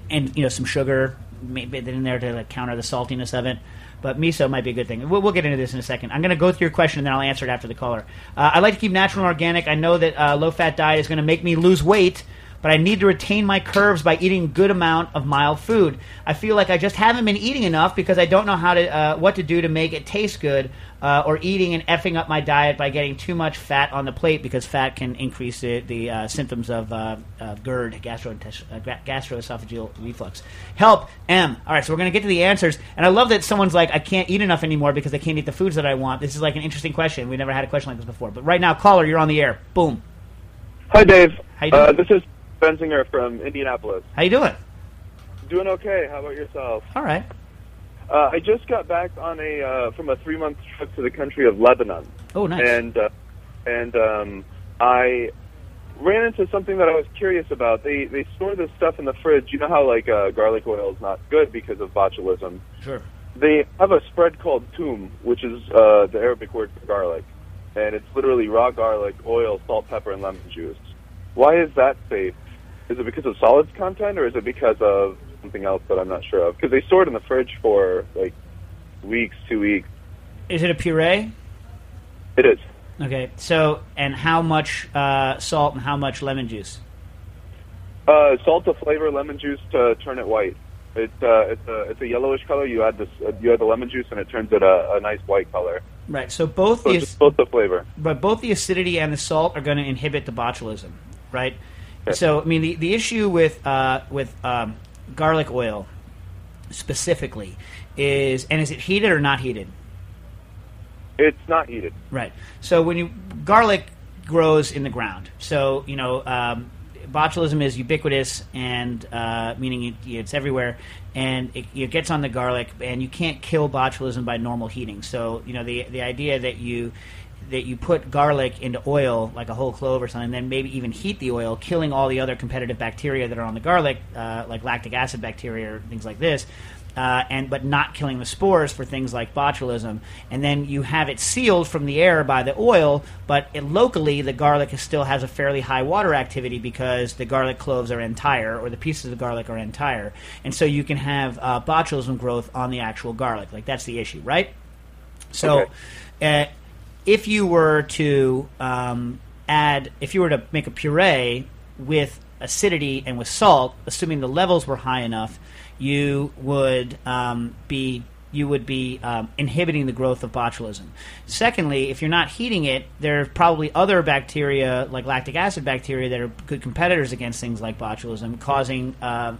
and you know some sugar maybe in there to like, counter the saltiness of it. But miso might be a good thing. We'll, we'll get into this in a second. I'm going to go through your question and then I'll answer it after the caller. Uh, I like to keep natural and organic. I know that uh, low fat diet is going to make me lose weight, but I need to retain my curves by eating a good amount of mild food. I feel like I just haven't been eating enough because I don't know how to uh, what to do to make it taste good, uh, or eating and effing up my diet by getting too much fat on the plate because fat can increase the, the uh, symptoms of uh, uh, GERD, uh, gastroesophageal reflux. Help, M. All right, so we're going to get to the answers, and I love that someone's like, I can't eat enough anymore because I can't eat the foods that I want. This is like an interesting question. We never had a question like this before. But right now, caller, you're on the air. Boom. Hi, Dave. How you doing? Uh, this is Benzinger from Indianapolis. How you doing? Doing okay. How about yourself? All right. Uh, I just got back on a uh, from a three month trip to the country of Lebanon, Oh, nice. and uh, and um, I ran into something that I was curious about. They they store this stuff in the fridge. You know how like uh, garlic oil is not good because of botulism. sure. They have a spread called toom, which is uh, the Arabic word for garlic, and it's literally raw garlic, oil, salt, pepper, and lemon juice. Why is that safe? Is it because of solids content, or is it because of something else that I'm not sure of? Because they store it in the fridge for like weeks, two weeks. Is it a puree? It is. Okay. So, and how much uh, salt and how much lemon juice? Uh, salt to flavor, lemon juice to turn it white. It, uh, it's a it's a yellowish color. You add this uh, you add the lemon juice and it turns it a, a nice white color. Right. So both So the both the flavor. but both the acidity and the salt are going to inhibit the botulism, right? So, I mean, the, the issue with uh, with um, garlic oil specifically is, and is it heated or not heated? It's not heated. Right. So when you garlic grows in the ground, so you know um, botulism is ubiquitous and uh, meaning it, it's everywhere, and it, it gets on the garlic, and you can't kill botulism by normal heating. So you know the the idea that you that you put garlic into oil like a whole clove or something, then maybe even heat the oil, killing all the other competitive bacteria that are on the garlic, uh, like lactic acid bacteria or things like this uh, and but not killing the spores for things like botulism. And then you have it sealed from the air by the oil, but it, locally the garlic is, still has a fairly high water activity because the garlic cloves are entire or the pieces of garlic are entire, and so you can have uh, botulism growth on the actual garlic. Like that's the issue, right? So, uh, if you were to um, add, if you were to make a puree with acidity and with salt, assuming the levels were high enough, you would um, be you would be um, inhibiting the growth of botulism. Secondly, if you're not heating it, there are probably other bacteria like lactic acid bacteria that are good competitors against things like botulism, causing. Uh,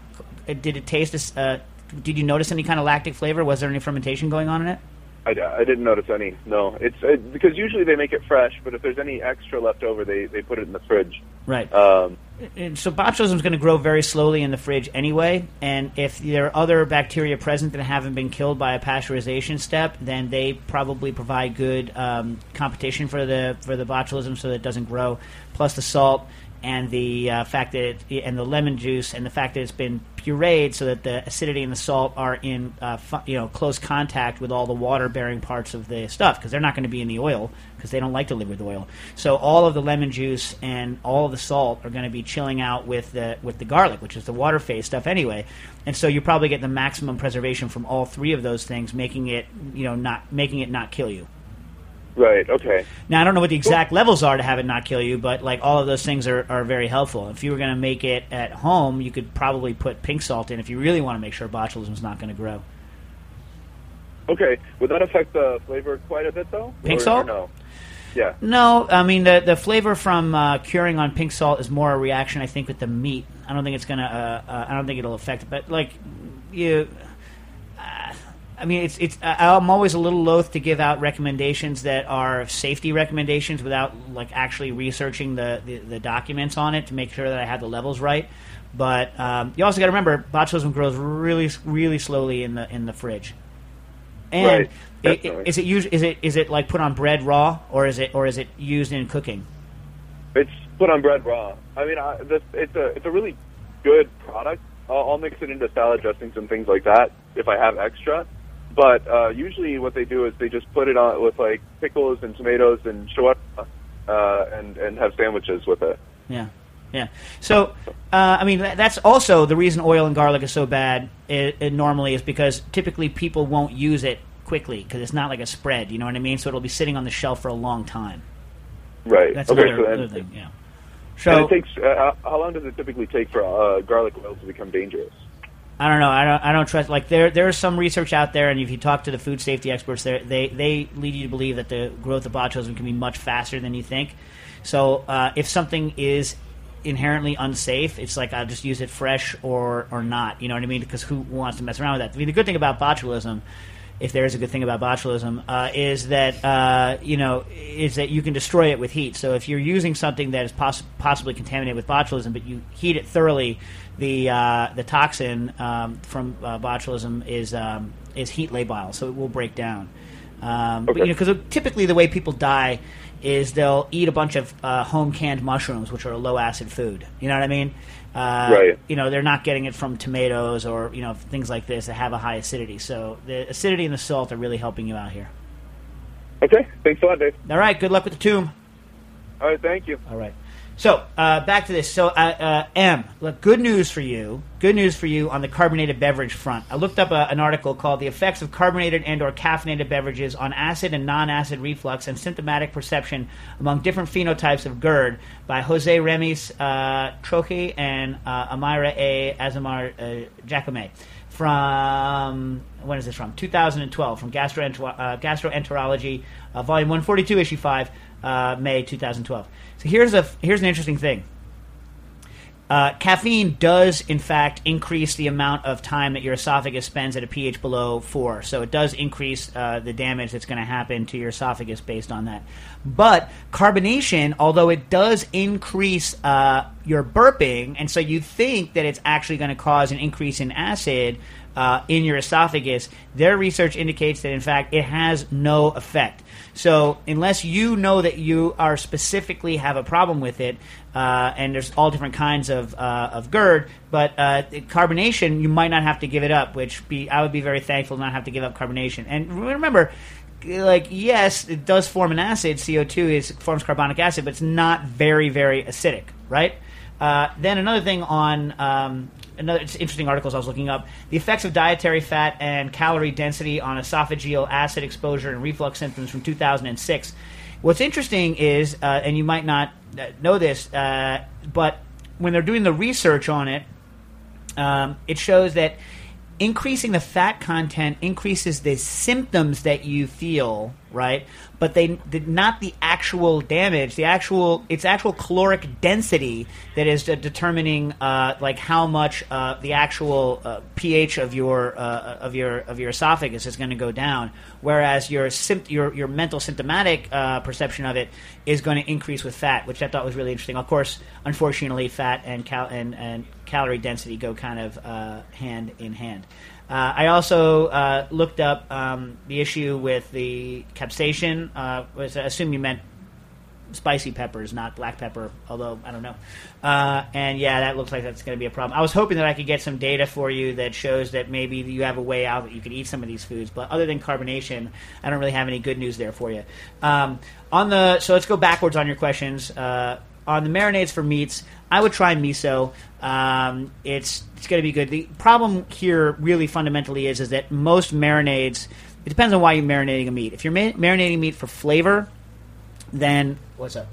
did it taste? as- Uh, did you notice any kind of lactic flavor? Was there any fermentation going on in it? I, I didn't notice any. No, it's it, because usually they make it fresh, but if there's any extra left over, they they put it in the fridge. Right. Um, and so botulism is going to grow very slowly in the fridge anyway. And if there are other bacteria present that haven't been killed by a pasteurization step, then they probably provide good um, competition for the for the botulism, so that it doesn't grow. Plus the salt and the uh, fact that it, and the lemon juice and the fact that it's been pureed so that the acidity and the salt are in uh, fu- you know close contact with all the water bearing parts of the stuff because they're not going to be in the oil because they don't like to live with oil. So all of the lemon juice and all of the salt are going to be chilling out with the with the garlic, which is the water phase stuff anyway. And so you probably get the maximum preservation from all three of those things, making it you know not making it not kill you. Right. Okay. Now I don't know what the exact levels are to have it not kill you, but like all of those things are, are very helpful. If you were going to make it at home, you could probably put pink salt in if you really want to make sure botulism is not going to grow. Okay. Would that affect the flavor quite a bit, though? Pink Or- or salt? no. Yeah. No, I mean the the flavor from uh, curing on pink salt is more a reaction, I think, with the meat. I don't think it's gonna. Uh, uh, I don't think it'll affect it, but like you. I mean, it's it's. I'm always a little loath to give out recommendations that are safety recommendations without like actually researching the, the, the documents on it to make sure that I have the levels right. But um, you also got to remember, botulism grows really really slowly in the in the fridge. And Right, i- i- definitely. is it used? Is it is it like put on bread raw, or is it or is it used in cooking? It's put on bread raw. I mean, I, this, it's a it's a really good product. I'll, I'll mix it into salad dressings and things like that if I have extra. But uh, usually, what they do is they just put it on with like pickles and tomatoes and shawarma, uh, and and have sandwiches with it. Yeah, yeah. So, uh, I mean, that's also the reason oil and garlic is so bad. It, it normally is because typically people won't use it quickly because it's not like a spread. You know what I mean? So it'll be sitting on the shelf for a long time. Right. That's okay. another, so another and, thing. Yeah. and So it takes uh, how- how long does it typically take for uh, garlic oil to become dangerous? I don't know. I don't. I don't trust. Like there, there is some research out there, and if you talk to the food safety experts, there, they they lead you to believe that the growth of botulism can be much faster than you think. So uh, if something is inherently unsafe, it's like I'll just use it fresh or or not. You know what I mean? Because who wants to mess around with that? I mean, the good thing about botulism. If there is a good thing about botulism, uh, is that uh, you know is that you can destroy it with heat. So if you're using something that is poss- possibly contaminated with botulism, but you heat it thoroughly, the uh, the toxin um, from uh, botulism is um, is heat labile, so it will break down. Um, But you know, because typically the way people die is they'll eat a bunch of uh, home canned mushrooms, which are a low acid food. You know what I mean? Uh, Right. You know, they're not getting it from tomatoes or you know things like this that have a high acidity. So the acidity and the salt are really helping you out here. Okay. Thanks a lot, Dave. All right. Good luck with the tomb. All right. Thank you. All right. So uh, back to this. So uh, uh, M, look, good news for you. Good news for you on the carbonated beverage front. I looked up a, an article called "The Effects of Carbonated and/or Caffeinated Beverages on Acid and Non-Acid Reflux and Symptomatic Perception Among Different Phenotypes of GERD" by Jose Remes uh, Troche and uh, Amira A. Azamar uh, Jacome from when is this from? 2012 from Gastroenter- uh, Gastroenterology, uh, Volume 142, Issue 5, uh, May 2012. So here's a here's an interesting thing. Uh, caffeine does, in fact, increase the amount of time that your esophagus spends at a pH below four. So it does increase uh, the damage that's going to happen to your esophagus based on that. But carbonation, although it does increase uh, your burping, and so you think that it's actually going to cause an increase in acid uh, in your esophagus, their research indicates that, in fact, it has no effect. So unless you know that you are specifically have a problem with it, uh, and there's all different kinds of uh, of GERD, but uh, carbonation you might not have to give it up. Which be I would be very thankful to not have to give up carbonation. And remember, like yes, it does form an acid. CO two is forms carbonic acid, but it's not very very acidic, right? Uh, then another thing on um, another interesting articles I was looking up the effects of dietary fat and calorie density on esophageal acid exposure and reflux symptoms from 2006. What's interesting is, uh, and you might not uh, know this, uh, but when they're doing the research on it, um, it shows that increasing the fat content increases the symptoms that you feel right? But they not the actual damage, the actual its actual caloric density that is de- determining uh, like how much uh, the actual uh, pH of your uh, of your of your esophagus is going to go down, whereas your sympt- your your mental symptomatic uh, perception of it is going to increase with fat, which I thought was really interesting. Of course, unfortunately, fat and cal- and, and calorie density go kind of uh, hand in hand. Uh, I also uh, looked up um, the issue with the capsaicin. Uh, I assume you meant spicy peppers, not black pepper, although I don't know. Uh, and yeah, that looks like that's going to be a problem. I was hoping that I could get some data for you that shows that maybe you have a way out that you could eat some of these foods. But other than carbonation, I don't really have any good news there for you. Um, on the so let's go backwards on your questions. Uh, on the marinades for meats, I would try miso. Um, it's it's going to be good. The problem here, really fundamentally, is is that most marinades. It depends on why you're marinating a meat. If you're ma- marinating meat for flavor, then what's up?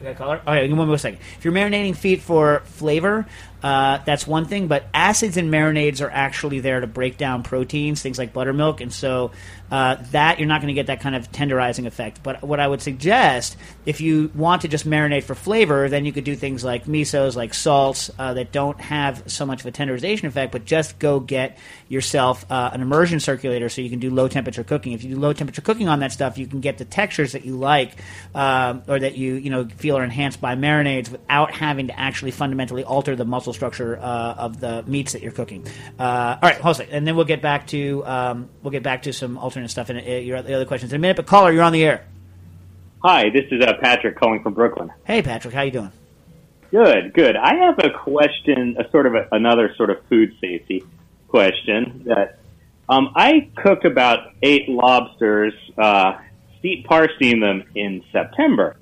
We got caller? Oh, yeah, give me one second. If you're marinating feet for flavor, uh, that's one thing, but acids and marinades are actually there to break down proteins, things like buttermilk, and so uh, that you're not going to get that kind of tenderizing effect. But what I would suggest, if you want to just marinate for flavor, then you could do things like misos, like salts uh, that don't have so much of a tenderization effect, but just go get yourself uh, an immersion circulator so you can do low temperature cooking. If you do low temperature cooking on that stuff, you can get the textures that you like um, or that you you know feel are enhanced by marinades without having to actually fundamentally alter the muscle structure uh, of the meats that you're cooking. Uh, all right, hold on and then we'll get back to um, we'll get back to some alternate stuff in uh, your the other questions in a minute. But caller, you're on the air. Hi, this is uh, Patrick calling from Brooklyn. Hey, Patrick, how you doing? Good, good. I have a question, a sort of a, another sort of food safety question. That um, I cooked about eight lobsters, uh, them in September.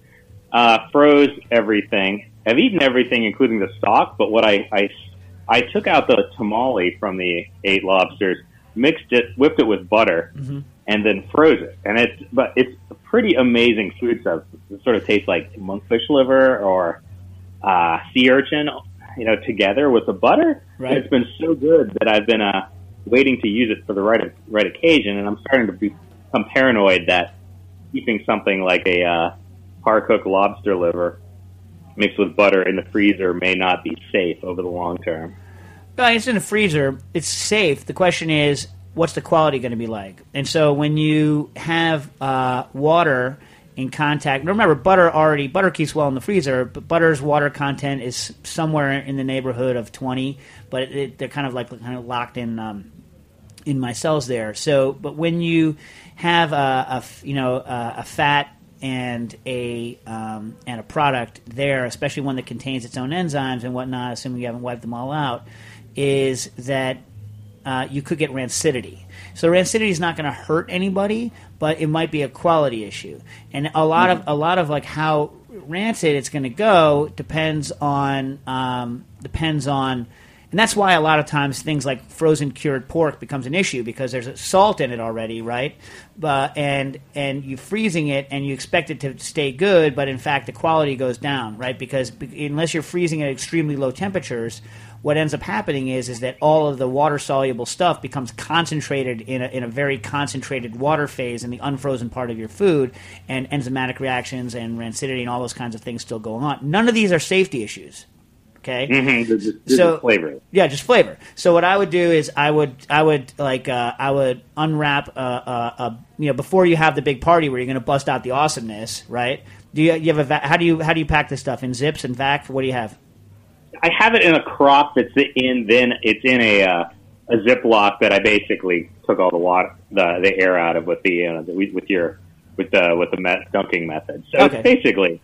Uh, froze everything. I've eaten everything, including the stock. But what I, I I took out the tamale from the eight lobsters, mixed it, whipped it with butter, and then froze it. And it's but it's a pretty amazing food stuff. It sort of tastes like monkfish liver or uh, sea urchin, you know, together with the butter. Right. And it's been so good that I've been uh, waiting to use it for the right right occasion, and I'm starting to become paranoid that keeping something like a uh, par cooked lobster liver mixed with butter in the freezer may not be safe over the long term. It's in the freezer. It's safe. The question is, what's the quality going to be like? And so when you have uh, water in contact, remember butter already butter keeps well in the freezer, but butter's water content is somewhere in the neighborhood of twenty, but it, it, they're kind of like kind of locked in. Um, in my cells there. So, but when you have a, a you know a, a fat and a um, and a product there, especially one that contains its own enzymes and whatnot, assuming you haven't wiped them all out, is that uh, you could get rancidity. So rancidity is not going to hurt anybody, but it might be a quality issue. And a lot of a lot of like how rancid it's going to go depends on um, depends on. And that's why a lot of times things like frozen cured pork becomes an issue because there's salt in it already, right? Uh, and and you freezing it and you expect it to stay good, but in fact the quality goes down, right? Because unless you're freezing at extremely low temperatures, what ends up happening is is that all of the water soluble stuff becomes concentrated in a, in a very concentrated water phase in the unfrozen part of your food, and enzymatic reactions and rancidity and all those kinds of things still going on. None of these are safety issues. Okay, Mm-hmm. So- flavor. yeah, just flavor. So what I would do is I would I would like uh, I would unwrap uh, uh, uh, you know before you have the big party where you're going to bust out the awesomeness, right? Do you, you have a va- how do you how do you pack this stuff in zips and vac? What do you have? I have it in a crop that's in then it's in a uh, a Ziploc that I basically took all the water the the air out of with the, uh, with your with the with the met, dunking method. So Okay. it's basically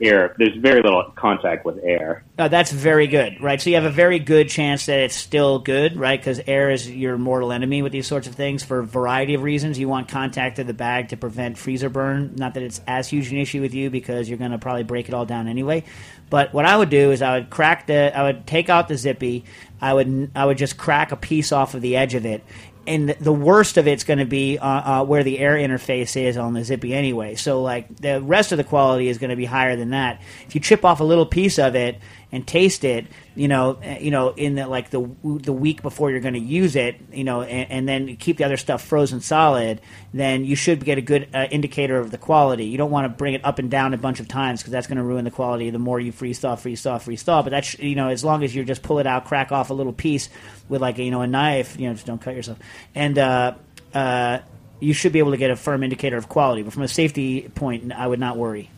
air. There's very little contact with air. That's very good, right? So you have a very good chance that it's still good, right? Because air is your mortal enemy with these sorts of things for a variety of reasons. You want contact to the bag to prevent freezer burn. Not that it's as huge an issue with you because you're going to probably break it all down anyway. But what I would do is I would crack the, I would take out the zippy. I would, I would just crack a piece off of the edge of it. And the worst of it's going to be uh, uh, where the air interface is on the zippy anyway. So like the rest of the quality is going to be higher than that. If you chip off a little piece of it and taste it, you know, uh, you know, in the like the the week before you're going to use it, you know, and, and then keep the other stuff frozen solid, then you should get a good uh, indicator of the quality. You don't want to bring it up and down a bunch of times because that's going to ruin the quality. The more you freeze thaw, freeze thaw, freeze thaw, but that's you know, as long as you just pull it out, crack off a little piece with like you know a knife, you know, just don't cut yourself, and. uh uh, you should be able to get a firm indicator of quality. But from a safety point, I would not worry.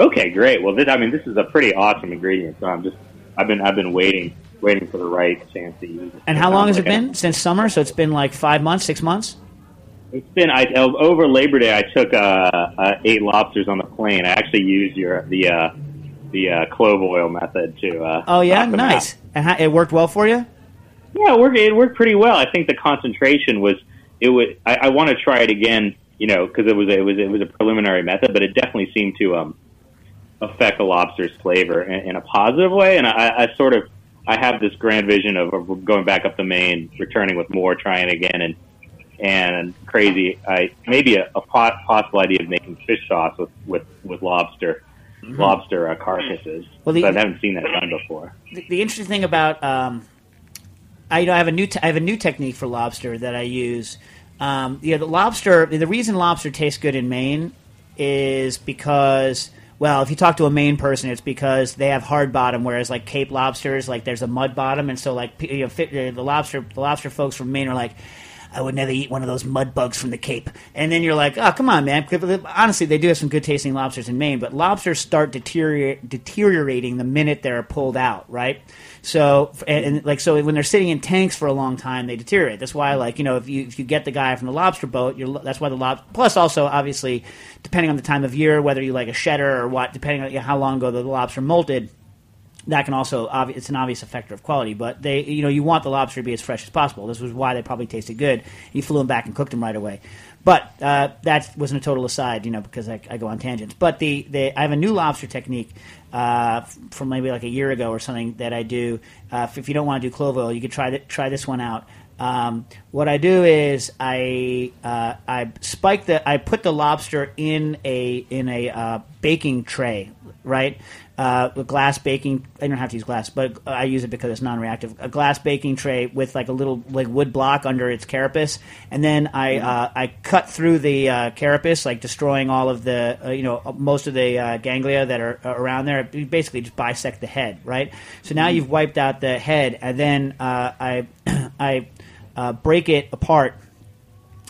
Okay, great. Well, this, I mean, this is a pretty awesome ingredient. So I'm just, I've been, I've been waiting, waiting for the right chance to use it. And how long has it Like I- been since summer? So it's been like five months, six months. It's been I, over Labor Day. I took uh, uh, eight lobsters on the plane. I actually used your the uh, the uh, clove oil method to. Uh, Oh yeah, nice. And how, it worked well for you. Yeah, it worked. It worked pretty well. I think the concentration was. It would. I, I want to try it again. You know, because it was it was it was a preliminary method, but it definitely seemed to um, affect the lobster's flavor in, in a positive way. And I, I sort of I have this grand vision of, of going back up the main, returning with more, trying again, and and crazy. I maybe a, a po- possible idea of making fish sauce with with with lobster. Lobster uh, carcasses. Well, the- But I haven't seen that done before. the, the interesting thing about um, I you know I have a new te- I have a new technique for lobster that I use. Um, yeah, the lobster. The reason lobster tastes good in Maine is because well, if you talk to a Maine person, it's because they have hard bottom, whereas like Cape lobsters, like there's a mud bottom, and so like you know, uh, the lobster the lobster folks from Maine are like. I would never eat one of those mud bugs from the Cape. And then you're like, oh, come on, man. Honestly, they do have some good tasting lobsters in Maine, but lobsters start deteriorating the minute they're pulled out, right? So, and, and like, so when they're sitting in tanks for a long time, they deteriorate. That's why, like, you know, if you if you get the guy from the lobster boat, that's why the lob. Plus, also, obviously, depending on the time of year, whether you like a shedder or what, depending on how long ago the lobster molted that can also it's an obvious factor of quality. But they, you know, you want the lobster to be as fresh as possible. This was why they probably tasted good. You flew them back and cooked them right away. But uh, that wasn't a total aside, you know, because I, I go on tangents. But the, the I have a new lobster technique uh, from maybe like a year ago or something that I do. Uh, if- you don't want to do clove oil, you could try th- try this one out. Um, what I do is I uh, I spike the I put the lobster in a in a uh, baking tray, right? Uh, a glass baking. I don't have to use glass, but I use it because it's non-reactive. A glass baking tray with like a little like wood block under its carapace, and then I uh, I cut through the uh, carapace, like destroying all of the uh, you know most of the uh, ganglia that are uh, around there. You basically just bisect the head, right? So now you've wiped out the head, and then uh, I I uh, break it apart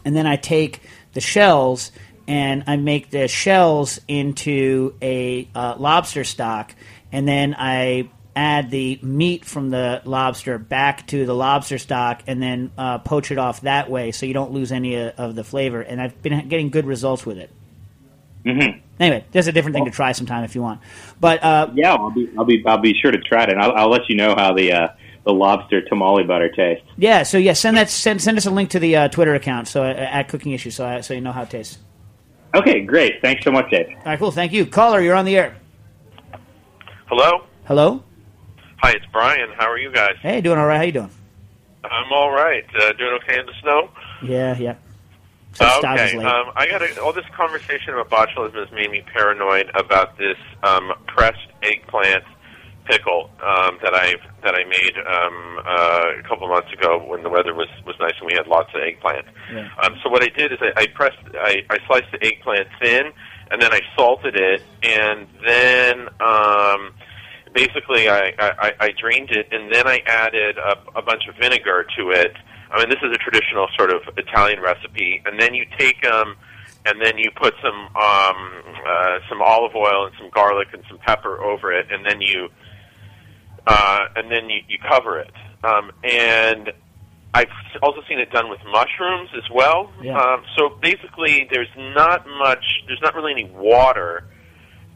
and then I take the shells and I make the shells into a uh, lobster stock, and then I add the meat from the lobster back to the lobster stock, and then uh, poach it off that way, so you don't lose any uh, of the flavor. And I've been getting good results with it. hmm Anyway, there's a different thing to try sometime if you want. But uh, Yeah, I'll be I'll be I'll be sure to try it, and I'll, I'll let you know how the uh, the lobster tamale butter tastes. yeah, so yeah, send that send, send us a link to the uh, Twitter account so uh, at Cooking Issue, so I, so you know how it tastes. Okay, great. Thanks so much, Dave. All right, cool. Thank you, caller. You're on the air. Hello. Hello. Hi, it's Brian. How are you guys? Hey, doing all right? How you doing? I'm all right. Uh, doing okay in the snow? Yeah, yeah. So Styles okay. Um, I got a, all this conversation about botulism has made me paranoid about this um, pressed eggplant pickle um, that I that I made um, uh, a couple of months ago when the weather was was nice and we had lots of eggplant. Yeah. Um, so what I did is I, I pressed I, I sliced the eggplant thin and then I salted it and then um, basically I, I, I drained it and then I added a, a bunch of vinegar to it. I mean, this is a traditional sort of Italian recipe, and then you take um, and then you put some um, uh, some olive oil and some garlic and some pepper over it, and then you uh, and then you, you cover it. Um, and I've also seen it done with mushrooms as well. Yeah. Um, so basically, there's not much. There's not really any water.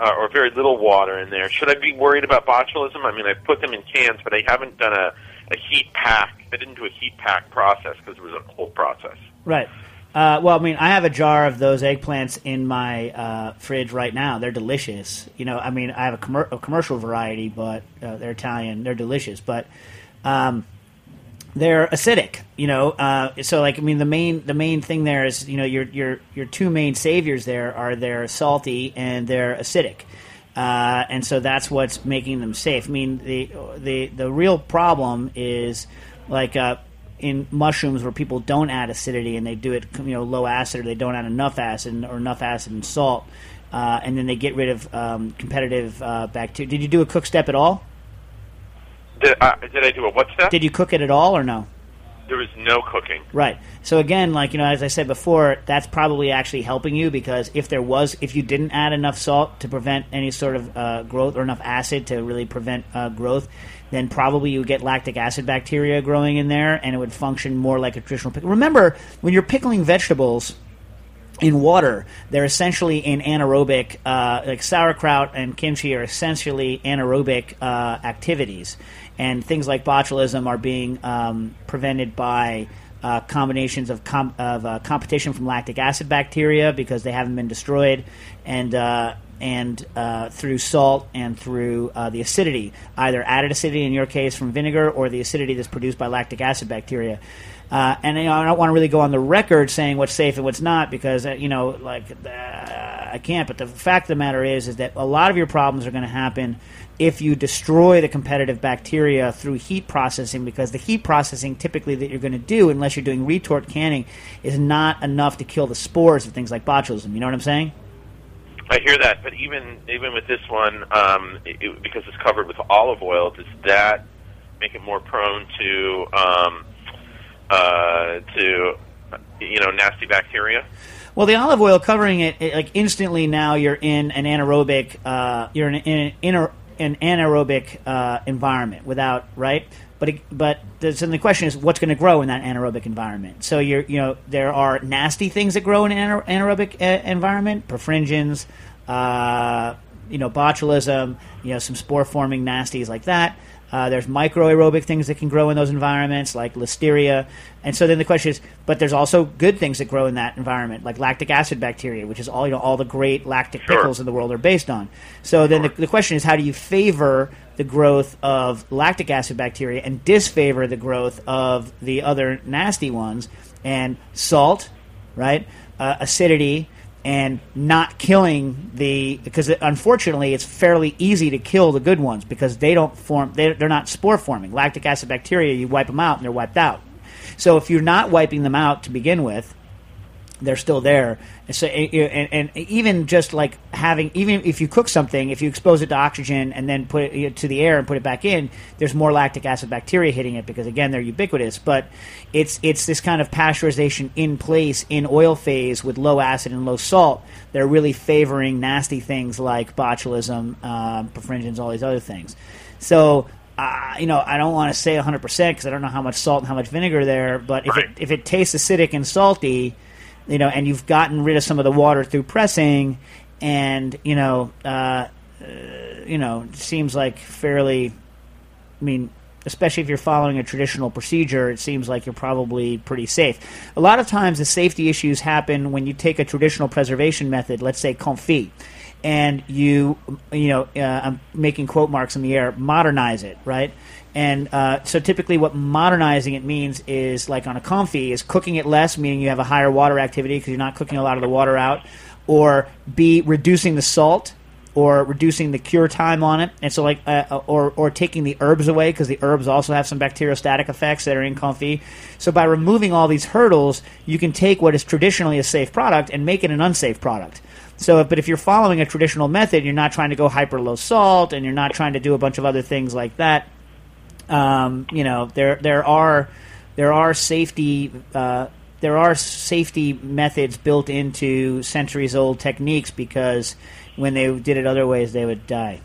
Uh, or very little water in there. Should I be worried about botulism? I mean, I've put them in cans, but I haven't done a, a heat pack. I didn't do a heat pack process because it was a cold process. Right. Uh, well, I mean, I have a jar of those eggplants in my uh, fridge right now. They're delicious. You know, I mean, I have a, commer- a commercial variety, but uh, they're Italian. They're delicious, but um, they're acidic. You know, uh, so like, I mean, the main the main thing there is, you know, your your your two main saviors there are they're salty and they're acidic. uh, and so that's what's making them safe. I mean, the the the real problem is like uh, in mushrooms where people don't add acidity and they do it you know low acid or they don't add enough acid or enough acid and salt, uh, and then they get rid of um, competitive uh, bacteria. Did you do a cook step at all? Did, uh, did I do a what step? Did you cook it at all or no? there was no cooking. Right. So again, like you know, as I said before, that's probably actually helping you because if there was, if you didn't add enough salt to prevent any sort of uh, growth or enough acid to really prevent uh, growth, then probably you would get lactic acid bacteria growing in there, and it would function more like a traditional pickle. Remember, when you're pickling vegetables in water, they're essentially in anaerobic, uh, like sauerkraut and kimchi are essentially anaerobic uh, activities. And things like botulism are being um, prevented by uh, combinations of, com- of uh, competition from lactic acid bacteria because they haven't been destroyed, and uh, and uh, through salt and through uh, the acidity, either added acidity in your case from vinegar or the acidity that's produced by lactic acid bacteria. Uh, and you know, I don't want to really go on the record saying what's safe and what's not because uh, you know, like uh, I can't. But the fact of the matter is, is that a lot of your problems are going to happen if you destroy the competitive bacteria through heat processing because the heat processing typically that you're going to do unless you're doing retort canning is not enough to kill the spores of things like botulism you know what i'm saying I hear that, but even even with this one, um, it, because it's covered with olive oil, does that make it more prone to um, uh, to you know nasty bacteria? well the olive oil covering it, it like instantly now you're in an anaerobic uh, you're in, in, in a, an anaerobic uh, environment without right? But it, but the, so the question is what's going to grow in that anaerobic environment? So you're you know there are nasty things that grow in an anaerobic uh, environment perfringens uh, you know botulism you know some spore forming nasties like that uh, there's microaerobic things that can grow in those environments, like listeria. And so then the question is, but there's also good things that grow in that environment, like lactic acid bacteria, which is all you know all the great lactic Sure. pickles in the world are based on. So then the, the question is, how do you favor the growth of lactic acid bacteria and disfavor the growth of the other nasty ones? And salt, right? Uh, acidity and not killing the because unfortunately it's fairly easy to kill the good ones because they don't form they, they're not spore forming. Lactic acid bacteria you wipe them out and they're wiped out. So if you're not wiping them out to begin with they're still there. And so, and, and even just like having, even if you cook something, if you expose it to oxygen and then put it to the air and put it back in, there's more lactic acid bacteria hitting it because again they're ubiquitous. But it's it's this kind of pasteurization in place in oil phase with low acid and low salt. They're really favoring nasty things like botulism, um, perfringens, all these other things. So. Uh, you know, I don't want to say 100% because I don't know how much salt and how much vinegar there. But if Right. it if it tastes acidic and salty, you know, and you've gotten rid of some of the water through pressing, and you know, uh, uh, you know, seems like fairly. I mean, especially if you're following a traditional procedure, it seems like you're probably pretty safe. A lot of times, the safety issues happen when you take a traditional preservation method, let's say confit, and you, you know, uh, I'm making quote marks in the air, modernize it, right? And uh, so typically, what modernizing it means is like on a confit is cooking it less, meaning you have a higher water activity because you're not cooking a lot of the water out, or B reducing the salt or reducing the cure time on it, and so like, uh, or or taking the herbs away because the herbs also have some bacteriostatic effects that are in confit. So by removing all these hurdles, you can take what is traditionally a safe product and make it an unsafe product. So, but if you're following a traditional method, you're not trying to go hyper low salt, and you're not trying to do a bunch of other things like that. Um, you know, there there are there are safety. Uh, there are safety methods built into centuries old techniques because when they did it other ways, they would die.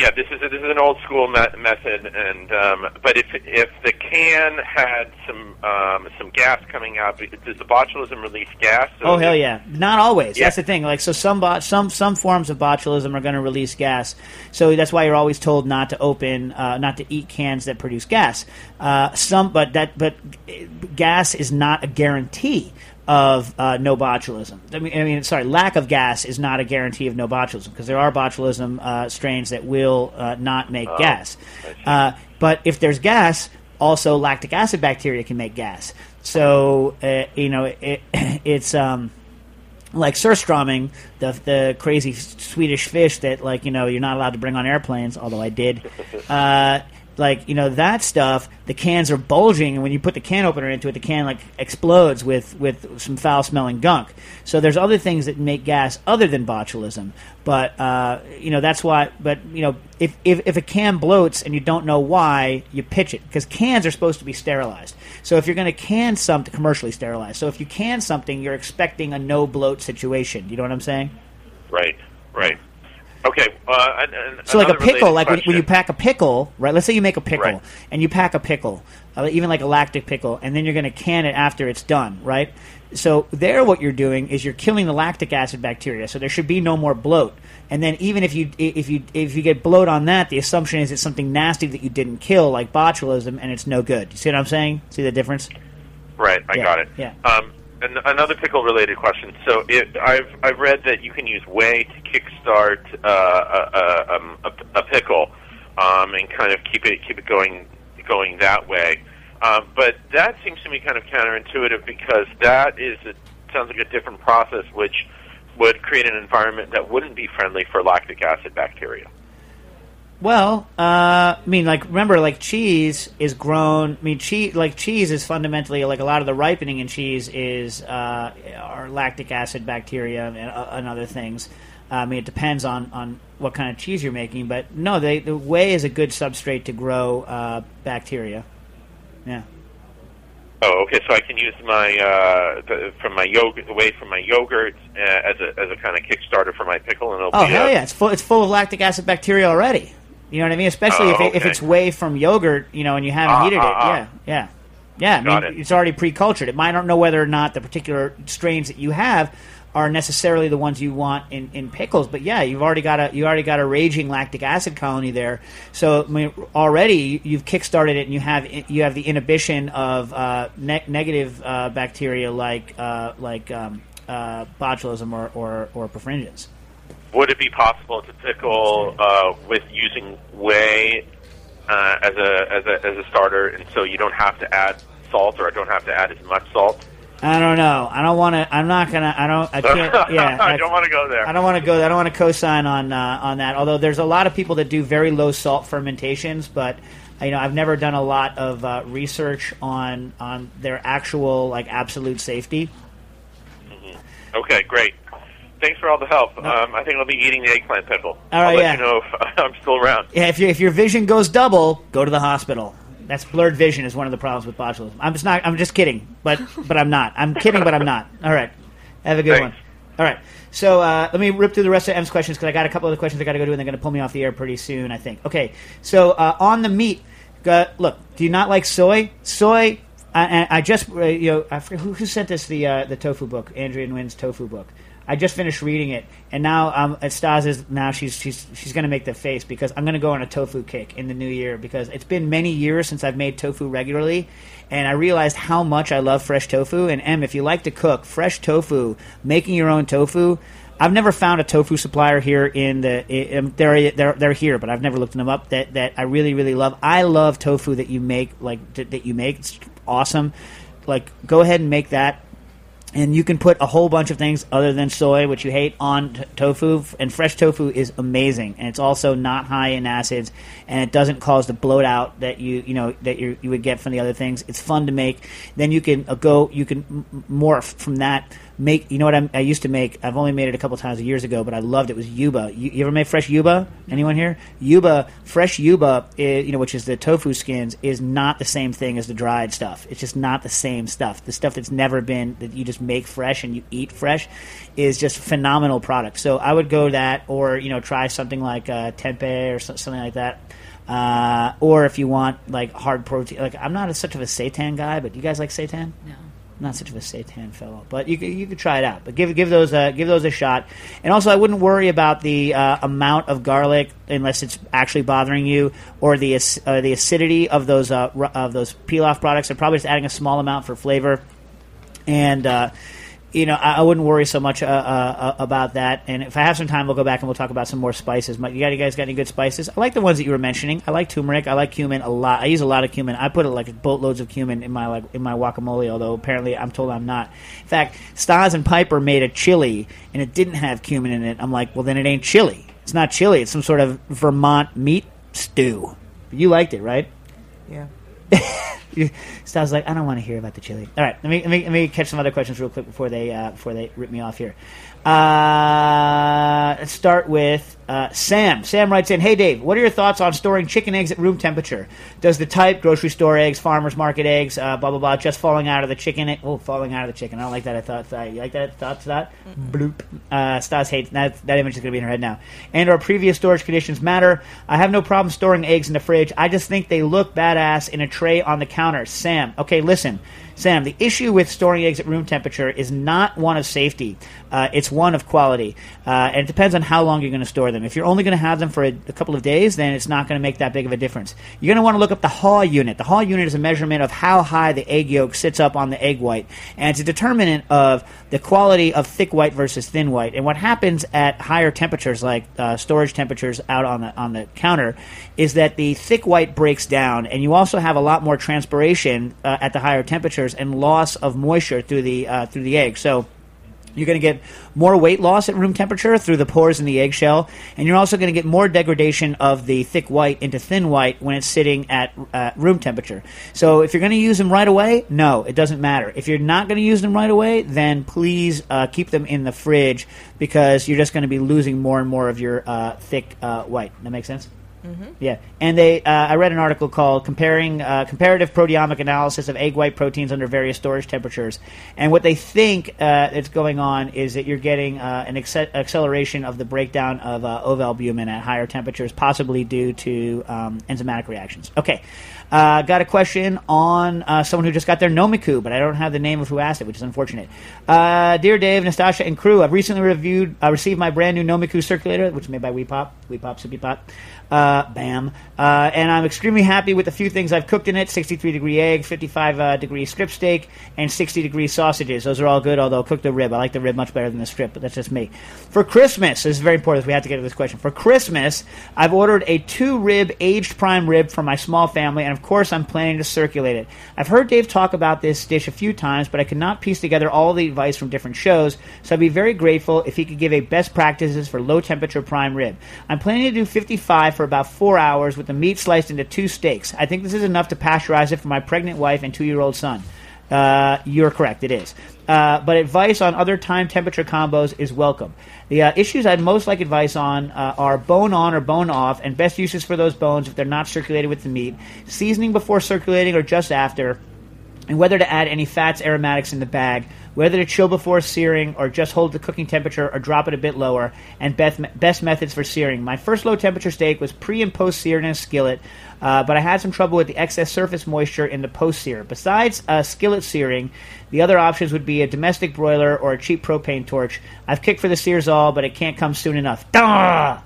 Yeah, this is a, this is an old school me- method, and um, but if if the can had some um, some gas coming out, does the botulism release gas? Oh hell yeah! Not always. Yeah. That's the thing. Like so, some bot- some some forms of botulism are going to release gas. So that's why you're always told not to open, uh, not to eat cans that produce gas. Uh, some, but that but uh, gas is not a guarantee of uh, no botulism. I mean, I mean, sorry, lack of gas is not a guarantee of no botulism because there are botulism uh, strains that will uh, not make gas. Uh, but if there's gas, also lactic acid bacteria can make gas. So uh, you know, it, it's um, like surströmming, the the crazy Swedish fish that like you know you're not allowed to bring on airplanes, although I did. Like you know that stuff, the cans are bulging, and when you put the can opener into it, the can like explodes with with some foul smelling gunk. So there's other things that make gas other than botulism, but uh, you know that's why. But you know if, if if a can bloats and you don't know why, you pitch it because cans are supposed to be sterilized. So if you're going to can something commercially sterilized, so if you can something, you're expecting a no bloat situation. You know what I'm saying? Right, right. Okay. Uh, So like a pickle, like when, when you pack a pickle, right? Let's say you make a pickle Right. and you pack a pickle, uh, even like a lactic pickle, and then you're going to can it after it's done, right? So there, what you're doing is you're killing the lactic acid bacteria. So there should be no more bloat. And then even if you if you if you get bloat on that, the assumption is it's something nasty that you didn't kill, like botulism, and it's no good. You see what I'm saying? See the difference? Right, I Yeah, got it. yeah. Um, and another pickle-related question. So, it, I've I've read that you can use whey to kickstart uh, a, a, um, a, a pickle, um, and kind of keep it keep it going going that way. Um, but that seems to me kind of counterintuitive because that is a, sounds like a different process, which would create an environment that wouldn't be friendly for lactic acid bacteria. Well, uh, I mean, like remember, like cheese is grown. I mean, cheese like cheese is fundamentally like a lot of the ripening in cheese is uh, are lactic acid bacteria and, uh, and other things. I mean, it depends on, on what kind of cheese you're making, but no, they, the whey is a good substrate to grow uh, bacteria. Yeah. Oh, okay. So I can use my uh, the, from my yogurt away from my yogurt uh, as a as a kind of Kickstarter for my pickle, and it'll Oh be hell a, yeah! It's full. It's full of lactic acid bacteria already. You know what I mean? Especially Oh, if, it, if it's whey from yogurt, you know, and you haven't Ah, heated ah, it. ah. Yeah, yeah, yeah. I mean, it. it's already pre-cultured. It might not know whether or not the particular strains that you have are necessarily the ones you want in, in pickles, but yeah, you've already got a you already got a raging lactic acid colony there. So I mean, already you've kickstarted it, and you have you have the inhibition of uh, ne- negative uh, bacteria like uh, like um, uh, botulism or or, or perfringens. Would it be possible to pickle uh, with using whey uh, as a as a as a starter, and so you don't have to add salt, or I don't have to add as much salt? I don't know. I don't want to. I'm not gonna. I don't. I can't. Yeah. I don't want to go there. I don't want to go. I don't want to co-sign on uh, on that. Although there's a lot of people that do very low salt fermentations, but you know I've never done a lot of uh, research on on their actual like absolute safety. Okay, great. Thanks for all the help. Um, I think I'll be eating the eggplant pickle. All I'll right, let yeah. you know if I'm still around. Yeah, if, you, if your vision goes double, go to the hospital. That's blurred vision is one of the problems with botulism. I'm just not. I'm just kidding, but but I'm not. I'm kidding, but I'm not. All right, have a good Thanks. one. All right, so uh, let me rip through the rest of M's questions because I got a couple of the questions I got to go do, and they're going to pull me off the air pretty soon. I think. Okay, so uh, on the meat, uh, look, do you not like soy? Soy. I, I just uh, you know I forget who, who sent this the uh, the tofu book, Andrea Nguyen's tofu book. I just finished reading it, and now um, Stas is now she's she's she's going to make the face because I'm going to go on a tofu kick in the new year because it's been many years since I've made tofu regularly, and I realized how much I love fresh tofu. And M, if you like to cook, fresh tofu, making your own tofu. I've never found a tofu supplier here in the. i- Um, they're they're they're here, but I've never looked them up. That that I really really love. I love tofu that you make like that you make. It's awesome. Like go ahead and make that and you can put a whole bunch of things other than soy, which you hate, on t- tofu. And fresh tofu is amazing, and it's also not high in acids, and it doesn't cause the bloat out that you you know that you you would get from the other things. It's fun to make. Then you can uh, go, you can m- morph from that. Make you know what I'm, I used to make. I've only made it a couple times years ago, but I loved it. Was yuba? You, you ever made fresh yuba? Anyone here? Yuba, fresh yuba, is, you know, which is the tofu skins, is not the same thing as the dried stuff. It's just not the same stuff. The stuff that's never been that you just make fresh and you eat fresh is just phenomenal product. So I would go that, or you know, try something like uh, tempeh or something like that. Uh, or if you want like hard protein, like I'm not a, such of a seitan guy, but you guys like seitan? No. Not such of a satan fellow, but you could, you could try it out. But give give those uh, give those a shot. And also, I wouldn't worry about the uh, amount of garlic unless it's actually bothering you, or the uh, the acidity of those uh, of those peel off products. I'm probably just adding a small amount for flavor. And uh, you know, I, I wouldn't worry so much uh, uh, about that. And if I have some time, we'll go back and we'll talk about some more spices. My- You got you guys got any good spices? I like the ones that you were mentioning. I like turmeric. I like cumin a lot. I use a lot of cumin. I put like boatloads of cumin in my like in my guacamole. Although apparently I'm told I'm not. In fact, Stas and Piper made a chili and it didn't have cumin in it. I'm like, well then it ain't chili. It's not chili. It's some sort of Vermont meat stew. You liked it, right? Yeah. So I was like, I don't want to hear about the chili. All right, let me let me, let me catch some other questions real quick before they uh, before they rip me off here. Uh, let's start with uh, Sam. Sam writes in, "Hey Dave, what are your thoughts on storing chicken eggs at room temperature? Does the type grocery store eggs, farmers market eggs, uh, blah blah blah, just falling out of the chicken? e- Oh, falling out of the chicken. I don't like that. I thought. You like that? Thoughts that? Bloop. Uh, Stas hates that. That image is going to be in her head now. And our previous storage conditions matter. I have no problem storing eggs in the fridge. I just think they look badass in a tray on the counter. Sam, okay, listen. Sam, the issue with storing eggs at room temperature is not one of safety. Uh, it's one of quality. Uh, and it depends on how long you're going to store them. If you're only going to have them for a, a couple of days, then it's not going to make that big of a difference. You're going to want to look up the Haugh unit. The Haugh unit is a measurement of how high the egg yolk sits up on the egg white. And it's a determinant of the quality of thick white versus thin white. And what happens at higher temperatures, like uh, storage temperatures out on the, on the counter, is that the thick white breaks down. And you also have a lot more transpiration uh, at the higher temperatures and loss of moisture through the, uh, through the egg. So you're going to get more weight loss at room temperature through the pores in the eggshell, and you're also going to get more degradation of the thick white into thin white when it's sitting at uh, room temperature. So if you're going to use them right away, no, it doesn't matter. If you're not going to use them right away, then please uh, keep them in the fridge because you're just going to be losing more and more of your uh, thick uh, white. That makes sense? Yeah, and they. Uh, I read an article called "Comparing uh, Comparative Proteomic Analysis of Egg White Proteins Under Various Storage Temperatures," and what they think uh, going on is that you're getting uh, an acce- acceleration of the breakdown of uh, ovalbumin at higher temperatures, possibly due to um, enzymatic reactions. Okay. Uh, got a question on someone who just got their Nomiku, but I don't have the name of who asked it, which is unfortunate. Dear Dave, Nastasha, and crew, I've recently reviewed, received my brand new Nomiku circulator, which is made by Weepop, Weepop, Sippy Pop. Uh, bam. Uh, and I'm extremely happy with the few things I've cooked in it 63 degree egg, 55 uh, degree strip steak, and 60 degree sausages. Those are all good, although cook the rib. I like the rib much better than the strip, but that's just me. For Christmas, this is very important. We have to get to this question. For Christmas, I've ordered a two rib aged prime rib for my small family, and of course, I'm planning to circulate it. I've heard Dave talk about this dish a few times, but I could not piece together all the advice from different shows, so I'd be very grateful if he could give a best practices for low temperature prime rib. I'm planning to do 55 for about four hours with the meat sliced into two steaks. I think this is enough to pasteurize it for my pregnant wife and two year old son. Uh, you're correct, it is. Uh, but advice on other time temperature combos is welcome. The uh, issues I'd most like advice on uh, are bone on or bone off, and best uses for those bones if they're not circulated with the meat, seasoning before circulating or just after, and whether to add any fats, aromatics in the bag, whether to chill before searing or just hold the cooking temperature or drop it a bit lower, and best, best methods for searing. My first low temperature steak was pre and post seared in a skillet, uh, but I had some trouble with the excess surface moisture in the post sear. Besides uh, skillet searing, the other options would be a domestic broiler or a cheap propane torch. I've kicked for the Searzall, but it can't come soon enough. Duh!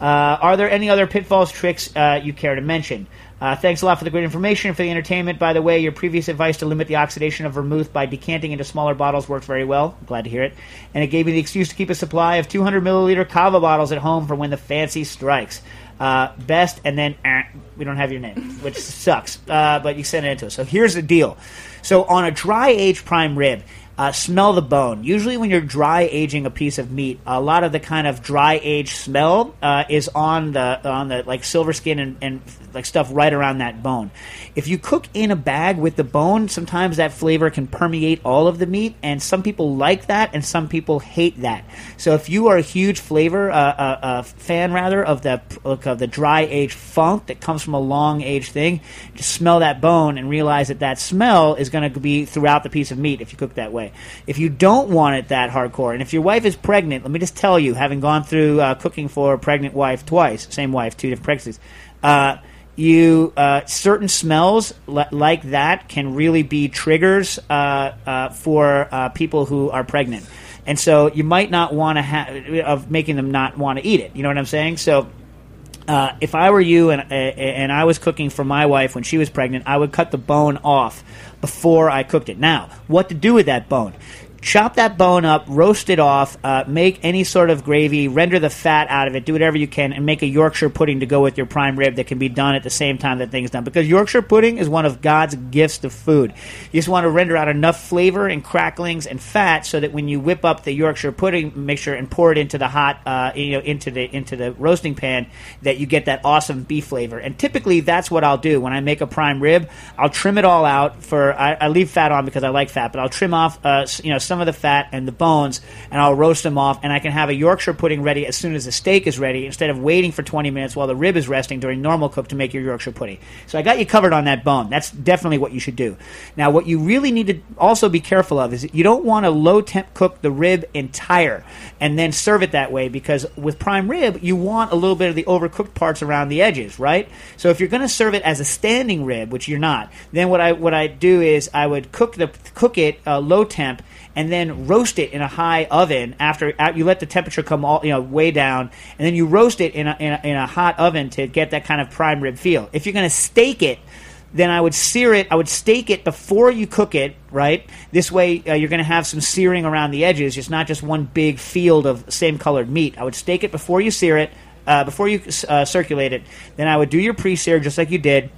Uh, are there any other pitfalls, tricks uh, you care to mention? Uh, thanks a lot for the great information and for the entertainment. By the way, your previous advice to limit the oxidation of vermouth by decanting into smaller bottles worked very well. Glad to hear it. And it gave me the excuse to keep a supply of 200 milliliter cava bottles at home for when the fancy strikes. Uh, best, and then eh, we don't have your name, which sucks. Uh, but you sent it into us. So here's the deal. So on a dry aged prime rib, uh, smell the bone. Usually, when you're dry aging a piece of meat, a lot of the kind of dry age smell uh, is on the on the like silver skin and, and like stuff right around that bone. If you cook in a bag with the bone, sometimes that flavor can permeate all of the meat, and some people like that, and some people hate that. So if you are a huge flavor uh, uh, uh, fan, rather of the of the dry age funk that comes from a long aged thing, just smell that bone and realize that that smell is going to be throughout the piece of meat if you cook that way. If you don't want it that hardcore, and if your wife is pregnant, let me just tell you, having gone through uh, cooking for a pregnant wife twice, same wife, two different pregnancies. Uh, you uh, certain smells li- like that can really be triggers uh, uh, for uh, people who are pregnant, and so you might not want to have of making them not want to eat it. You know what I'm saying? So uh, if I were you and uh, and I was cooking for my wife when she was pregnant, I would cut the bone off before I cooked it. Now, what to do with that bone? Chop that bone up, roast it off, uh, make any sort of gravy, render the fat out of it, do whatever you can, and make a Yorkshire pudding to go with your prime rib that can be done at the same time that thing's done. Because Yorkshire pudding is one of God's gifts to food. You just want to render out enough flavor and cracklings and fat so that when you whip up the Yorkshire pudding mixture and pour it into the hot, uh, you know, into the into the roasting pan, that you get that awesome beef flavor. And typically, that's what I'll do when I make a prime rib. I'll trim it all out for. I, I leave fat on because I like fat, but I'll trim off, uh, you know, some of the fat and the bones, and I'll roast them off, and I can have a Yorkshire pudding ready as soon as the steak is ready, instead of waiting for 20 minutes while the rib is resting during normal cook to make your Yorkshire pudding. So I got you covered on that bone. That's definitely what you should do. Now, what you really need to also be careful of is you don't want to low temp cook the rib entire and then serve it that way because with prime rib, you want a little bit of the overcooked parts around the edges, right? So if you're going to serve it as a standing rib, which you're not, then what I what I do is I would cook the cook it uh, low temp and then roast it in a high oven after you let the temperature come all you know way down and then you roast it in a, in a, in a hot oven to get that kind of prime rib feel if you're going to steak it then I would sear it. I would steak it before you cook it, right? This way, uh, you're going to have some searing around the edges. It's not just one big field of same colored meat. I would steak it before you sear it, uh, before you uh, circulate it. Then I would do your pre-sear just like you did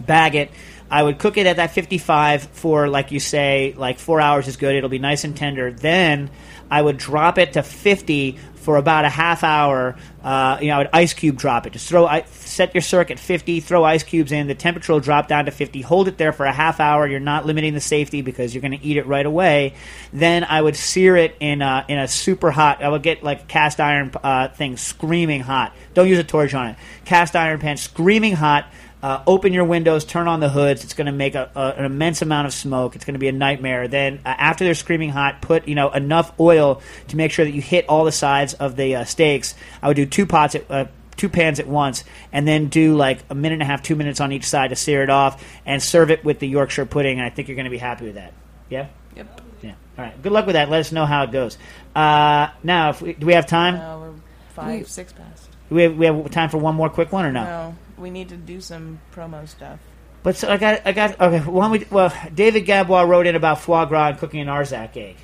bag it. I would cook it at that 55 for, like you say, like four hours is good. It'll be nice and tender. Then I would drop it to 50 for about a half hour. Uh, you know, I would ice cube drop it. Just throw, set your circuit 50, throw ice cubes in. The temperature will drop down to 50. Hold it there for a half hour. You're not limiting the safety because you're going to eat it right away. Then I would sear it in a, in a super hot. I would get like a cast iron uh, thing screaming hot. Don't use a torch on it. Cast iron pan screaming hot. Uh, open your windows, turn on the hoods. It's going to make a, a, an immense amount of smoke. It's going to be a nightmare. Then, uh, after they're screaming hot, put you know enough oil to make sure that you hit all the sides of the uh, steaks. I would do two pots at. Uh, Two pans at once, and then do like a minute and a half, two minutes on each side to sear it off, and serve it with the Yorkshire pudding. And I think you're going to be happy with that. Yeah. Yep. Yeah. All right. Good luck with that. Let us know how it goes. Uh, now, if we, do we have time? No, we're five, six past. Do we have, we have time for one more quick one or no? No, we need to do some promo stuff. But so I got, I got. Okay, why don't we? Well, David Gabois wrote in about foie gras and cooking an Arzak egg.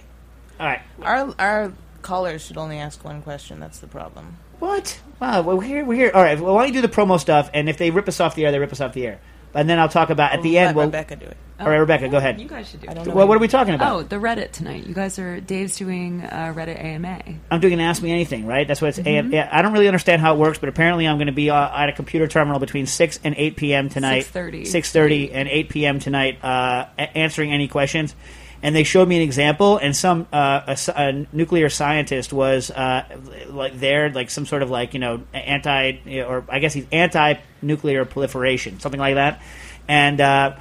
All right. Our our callers should only ask one question. That's the problem. What? Wow, well, we're here. We're here. All right. Well, why don't you do the promo stuff? And if they rip us off the air, they rip us off the air. And then I'll talk about at the Let end. Well, Rebecca do it. all right, Rebecca, go ahead. You guys should do I don't know. Well, what are we talking about? Oh, the Reddit tonight. You guys are Dave's doing uh, Reddit AMA. I'm doing an Ask Me Anything, right? That's what it's. yeah, I don't really understand how it works, but apparently I'm going to be uh, at a computer terminal between six and eight p.m. tonight. 6:30. Six thirty and eight p.m. tonight, uh, a- answering any questions. And they showed me an example, and some uh, a, a nuclear scientist was uh, like there, like some sort of like you know anti, or I guess he's anti-nuclear proliferation, something like that. And uh,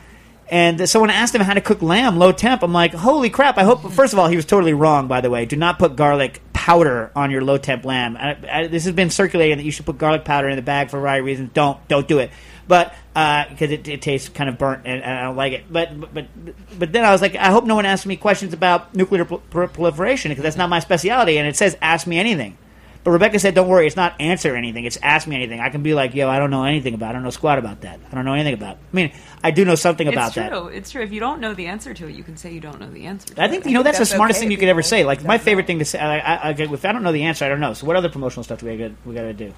and someone asked him how to cook lamb low temp. I'm like, holy crap! I hope. First of all, he was totally wrong. By the way, do not put garlic powder on your low temp lamb. I, I, this has been circulating that you should put garlic powder in the bag for a variety of reasons. Don't don't do it. But uh, because it, it tastes kind of burnt and, and I don't like it. But, but but then I was like, I hope no one asks me questions about nuclear prol- prol- proliferation because that's not my specialty. And it says ask me anything. But Rebecca said, "Don't worry, it's not answer anything. It's ask me anything. I can be like, yo, I don't know anything about. it. I don't know squat about that. I don't know anything about. It. I mean, I do know something about it's that. true. It's true. If you don't know the answer to it, you can say you don't know the answer. To I think it. you know that's, that's the smartest okay thing you could ever say. Like my favorite thing to say. I, I, I, if I don't know the answer, I don't know. So what other promotional stuff do we got? We got to do.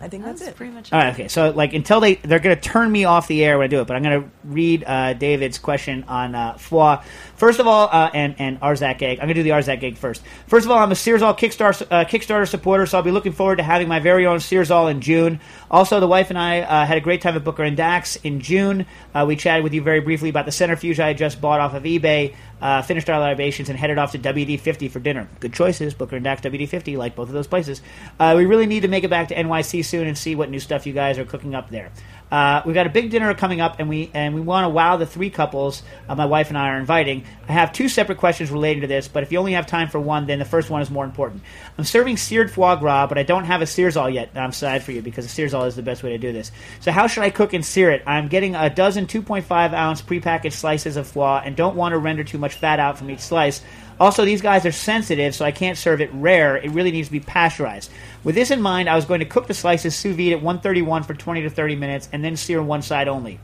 I think that's, That's it. pretty much. All it. right, okay. So like until they they're going to turn me off the air when I do it, but I'm going to read uh, David's question on uh, foie. First of all, uh, and and Arzak egg. I'm to do the Arzak egg first. First of all, I'm a Searzall Kickstarter uh, Kickstarter supporter, so I'll be looking forward to having my very own Searzall in June. Also, the wife and I uh, had a great time at Booker and Dax in June. Uh, we chatted with you very briefly about the centrifuge I just bought off of eBay. Uh, finished our libations and headed off to WD50 for dinner. Good choices, Booker and Dax WD50, like both of those places. Uh, we really need to make it back to NYC soon and see what new stuff you guys are cooking up there. Uh, we've got a big dinner coming up, and we and we want to wow the three couples uh, my wife and I are inviting. I have two separate questions relating to this, but if you only have time for one, then the first one is more important. I'm serving seared foie gras, but I don't have a Searzall yet. I'm sad for you because a Searzall is the best way to do this. So how should I cook and sear it? I'm getting a dozen 2.5 ounce prepackaged slices of foie, and don't want to render too much fat out from each slice. Also, these guys are sensitive, so I can't serve it rare. It really needs to be pasteurized. With this in mind, I was going to cook the slices sous vide at 131 for 20 to 30 minutes and then sear one side only.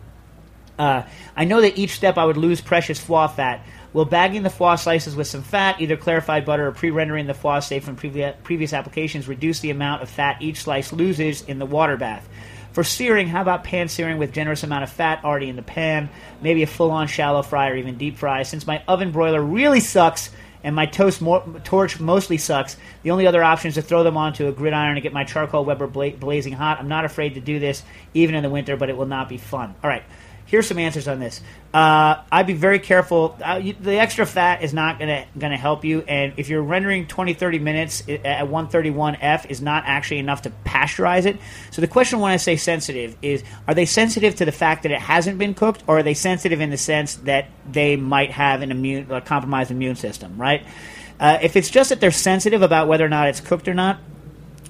Uh, I know that each step I would lose precious foie fat. Will bagging the foie slices with some fat, either clarified butter or pre-rendering the foie safe from previ- previous applications, reduce the amount of fat each slice loses in the water bath? For searing, how about pan searing with generous amount of fat already in the pan? Maybe a full-on shallow fry or even deep fry. Since my oven broiler really sucks and my toast mo- torch mostly sucks, the only other option is to throw them onto a gridiron and get my charcoal Weber bla- blazing hot. I'm not afraid to do this even in the winter, but it will not be fun. All right. Here's some answers on this. Uh, I'd be very careful. Uh, you, the extra fat is not gonna gonna help you, and if you're rendering 20, 30 minutes at 131 F is not actually enough to pasteurize it. So the question when I say sensitive is: Are they sensitive to the fact that it hasn't been cooked, or are they sensitive in the sense that they might have an immune, a compromised immune system? Right. Uh, if it's just that they're sensitive about whether or not it's cooked or not,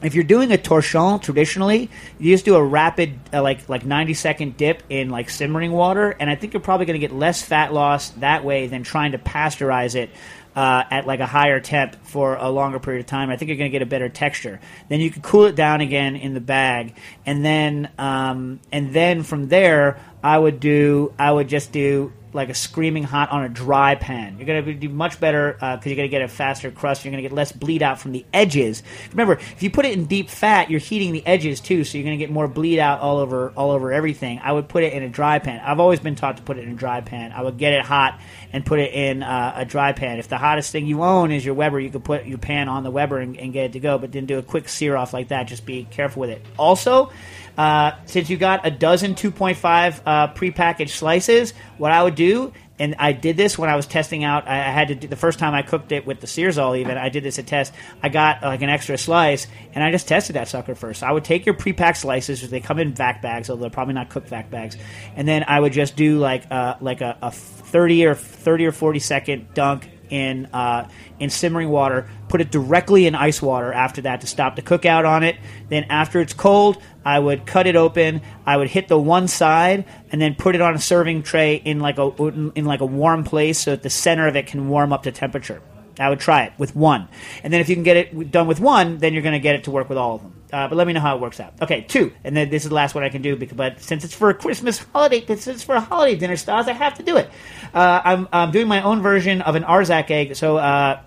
if you're doing a torchon traditionally, you just do a rapid uh, like like 90 second dip in like simmering water, and I think you're probably going to get less fat loss that way than trying to pasteurize it. Uh, at like a higher temp for a longer period of time, I think you're going to get a better texture. Then you can cool it down again in the bag, and then um, and then from there, I would do I would just do like a screaming hot on a dry pan. You're going to do much better because you're going to get a faster crust. You're going to get less bleed out from the edges. Remember, if you put it in deep fat, you're heating the edges too, so you're going to get more bleed out all over all over everything. I would put it in a dry pan. I've always been taught to put it in a dry pan. I would get it hot and put it in uh, a dry pan. If the hottest thing you own is your Weber, you could put your pan on the Weber and, and get it to go. But then do a quick sear off like that. Just be careful with it. Also. Uh, since you got a dozen 2.5 uh, prepackaged slices, what I would do, and I did this when I was testing out. I, I had to do the first time I cooked it with the Searzall Even I did this a test. I got like an extra slice, and I just tested that sucker first. So I would take your prepacked slices, they come in vac bags, although they're probably not cooked vac bags, and then I would just do like uh, like a, a 30 or 30 or 40 second dunk in uh, in simmering water. Put it directly in ice water after that to stop the cookout on it. Then after it's cold, I would cut it open. I would hit the one side and then put it on a serving tray in like a in like a warm place so that the center of it can warm up to temperature. I would try it with one, and then if you can get it done with one, then you're going to get it to work with all of them. Uh, but let me know how it works out. Okay, two, and then this is the last one I can do. Because, but since it's for a Christmas holiday, since it's for a holiday dinner, styles, I have to do it. Uh, I'm, I'm doing my own version of an Arzak egg. So. Uh,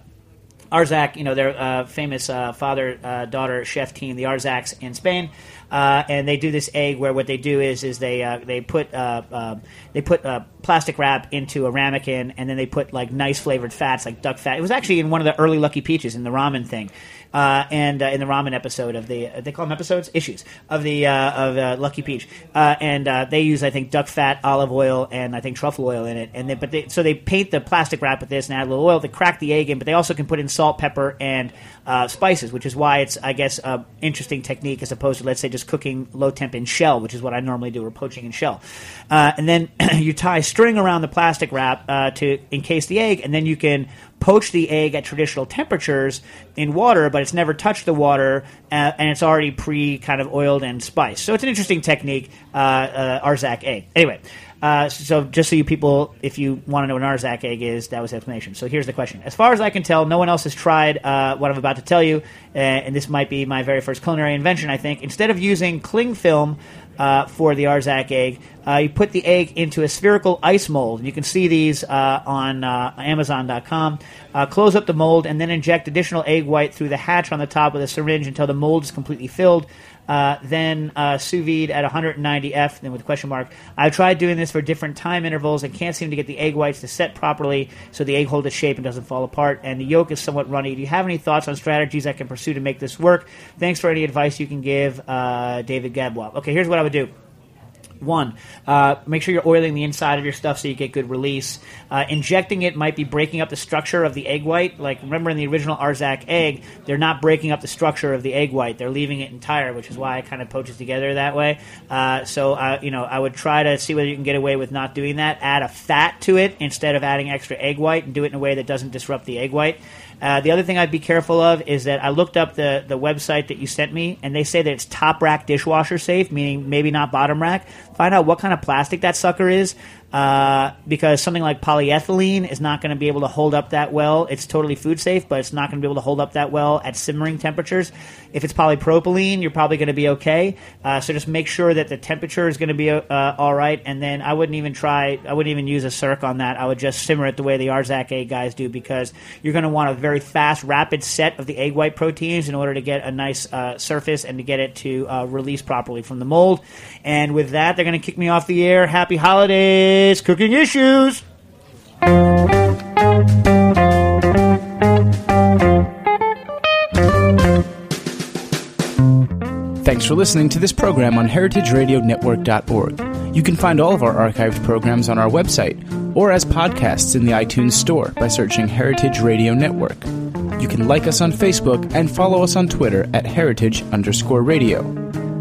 Arzak, you know, their uh, famous uh, father uh, daughter chef team, the Arzaks in Spain, uh, and they do this egg where what they do is is they uh, they put uh, uh, they put uh, plastic wrap into a ramekin, and then they put like nice flavored fats like duck fat. It was actually in one of the early Lucky Peaches in the ramen thing. Uh, and uh, in the ramen episode of the they call them episodes issues of the uh, of uh, Lucky Peach, uh, and uh, they use I think duck fat, olive oil, and I think truffle oil in it. And they, but they, so they paint the plastic wrap with this and add a little oil. They crack the egg in, but they also can put in salt, pepper, and uh, spices, which is why it's I guess an interesting technique as opposed to let's say just cooking low temp in shell, which is what I normally do, or poaching in shell. Uh, and then you tie string around the plastic wrap uh, to encase the egg, and then you can poach the egg at traditional temperatures in water, but it's never touched the water, uh, and it's already pre kind of oiled and spiced. So it's an interesting technique, uh, uh, Arzak egg. Anyway, uh, so just so you people, if you want to know what an Arzak egg is, that was the explanation. So here's the question: As far as I can tell, no one else has tried uh, what I'm about to tell you, uh, and this might be my very first culinary invention. I think instead of using cling film. Uh, for the Arzak egg, uh, you put the egg into a spherical ice mold. You can see these uh, on Amazon.com. Close up the mold and then inject additional egg white through the hatch on the top with a syringe until the mold is completely filled. Uh, then uh, sous vide at 190 F, then with question mark. I've tried doing this for different time intervals and can't seem to get the egg whites to set properly so the egg holds its shape and doesn't fall apart. And the yolk is somewhat runny. Do you have any thoughts on strategies I can pursue to make this work? Thanks for any advice you can give, uh, David Gadwell. Okay, here's what I would do. One, uh, make sure you're oiling the inside of your stuff so you get good release. Uh, injecting it might be breaking up the structure of the egg white. Like remember in the original Arzak egg, they're not breaking up the structure of the egg white; they're leaving it entire, which is why I kind of poach it together that way. Uh, so uh, you know, I would try to see whether you can get away with not doing that. Add a fat to it instead of adding extra egg white, and do it in a way that doesn't disrupt the egg white. Uh, the other thing I'd be careful of is that I looked up the, the website that you sent me, and they say that it's top rack dishwasher safe, meaning maybe not bottom rack. Find out what kind of plastic that sucker is, uh, because something like polyethylene is not going to be able to hold up that well. It's totally food safe, but it's not going to be able to hold up that well at simmering temperatures. If it's polypropylene, you're probably going to be okay. Uh, so just make sure that the temperature is going to be uh, all right. And then I wouldn't even try, I wouldn't even use a circ on that. I would just simmer it the way the Arzak egg guys do because you're going to want a very fast, rapid set of the egg white proteins in order to get a nice uh, surface and to get it to uh, release properly from the mold. And with that, they're going to kick me off the air. Happy holidays, cooking issues. Thanks for listening to this program on heritageradionetwork.org. You can find all of our archived programs on our website or as podcasts in the iTunes Store by searching Heritage Radio Network. You can like us on Facebook and follow us on Twitter at heritage underscore radio.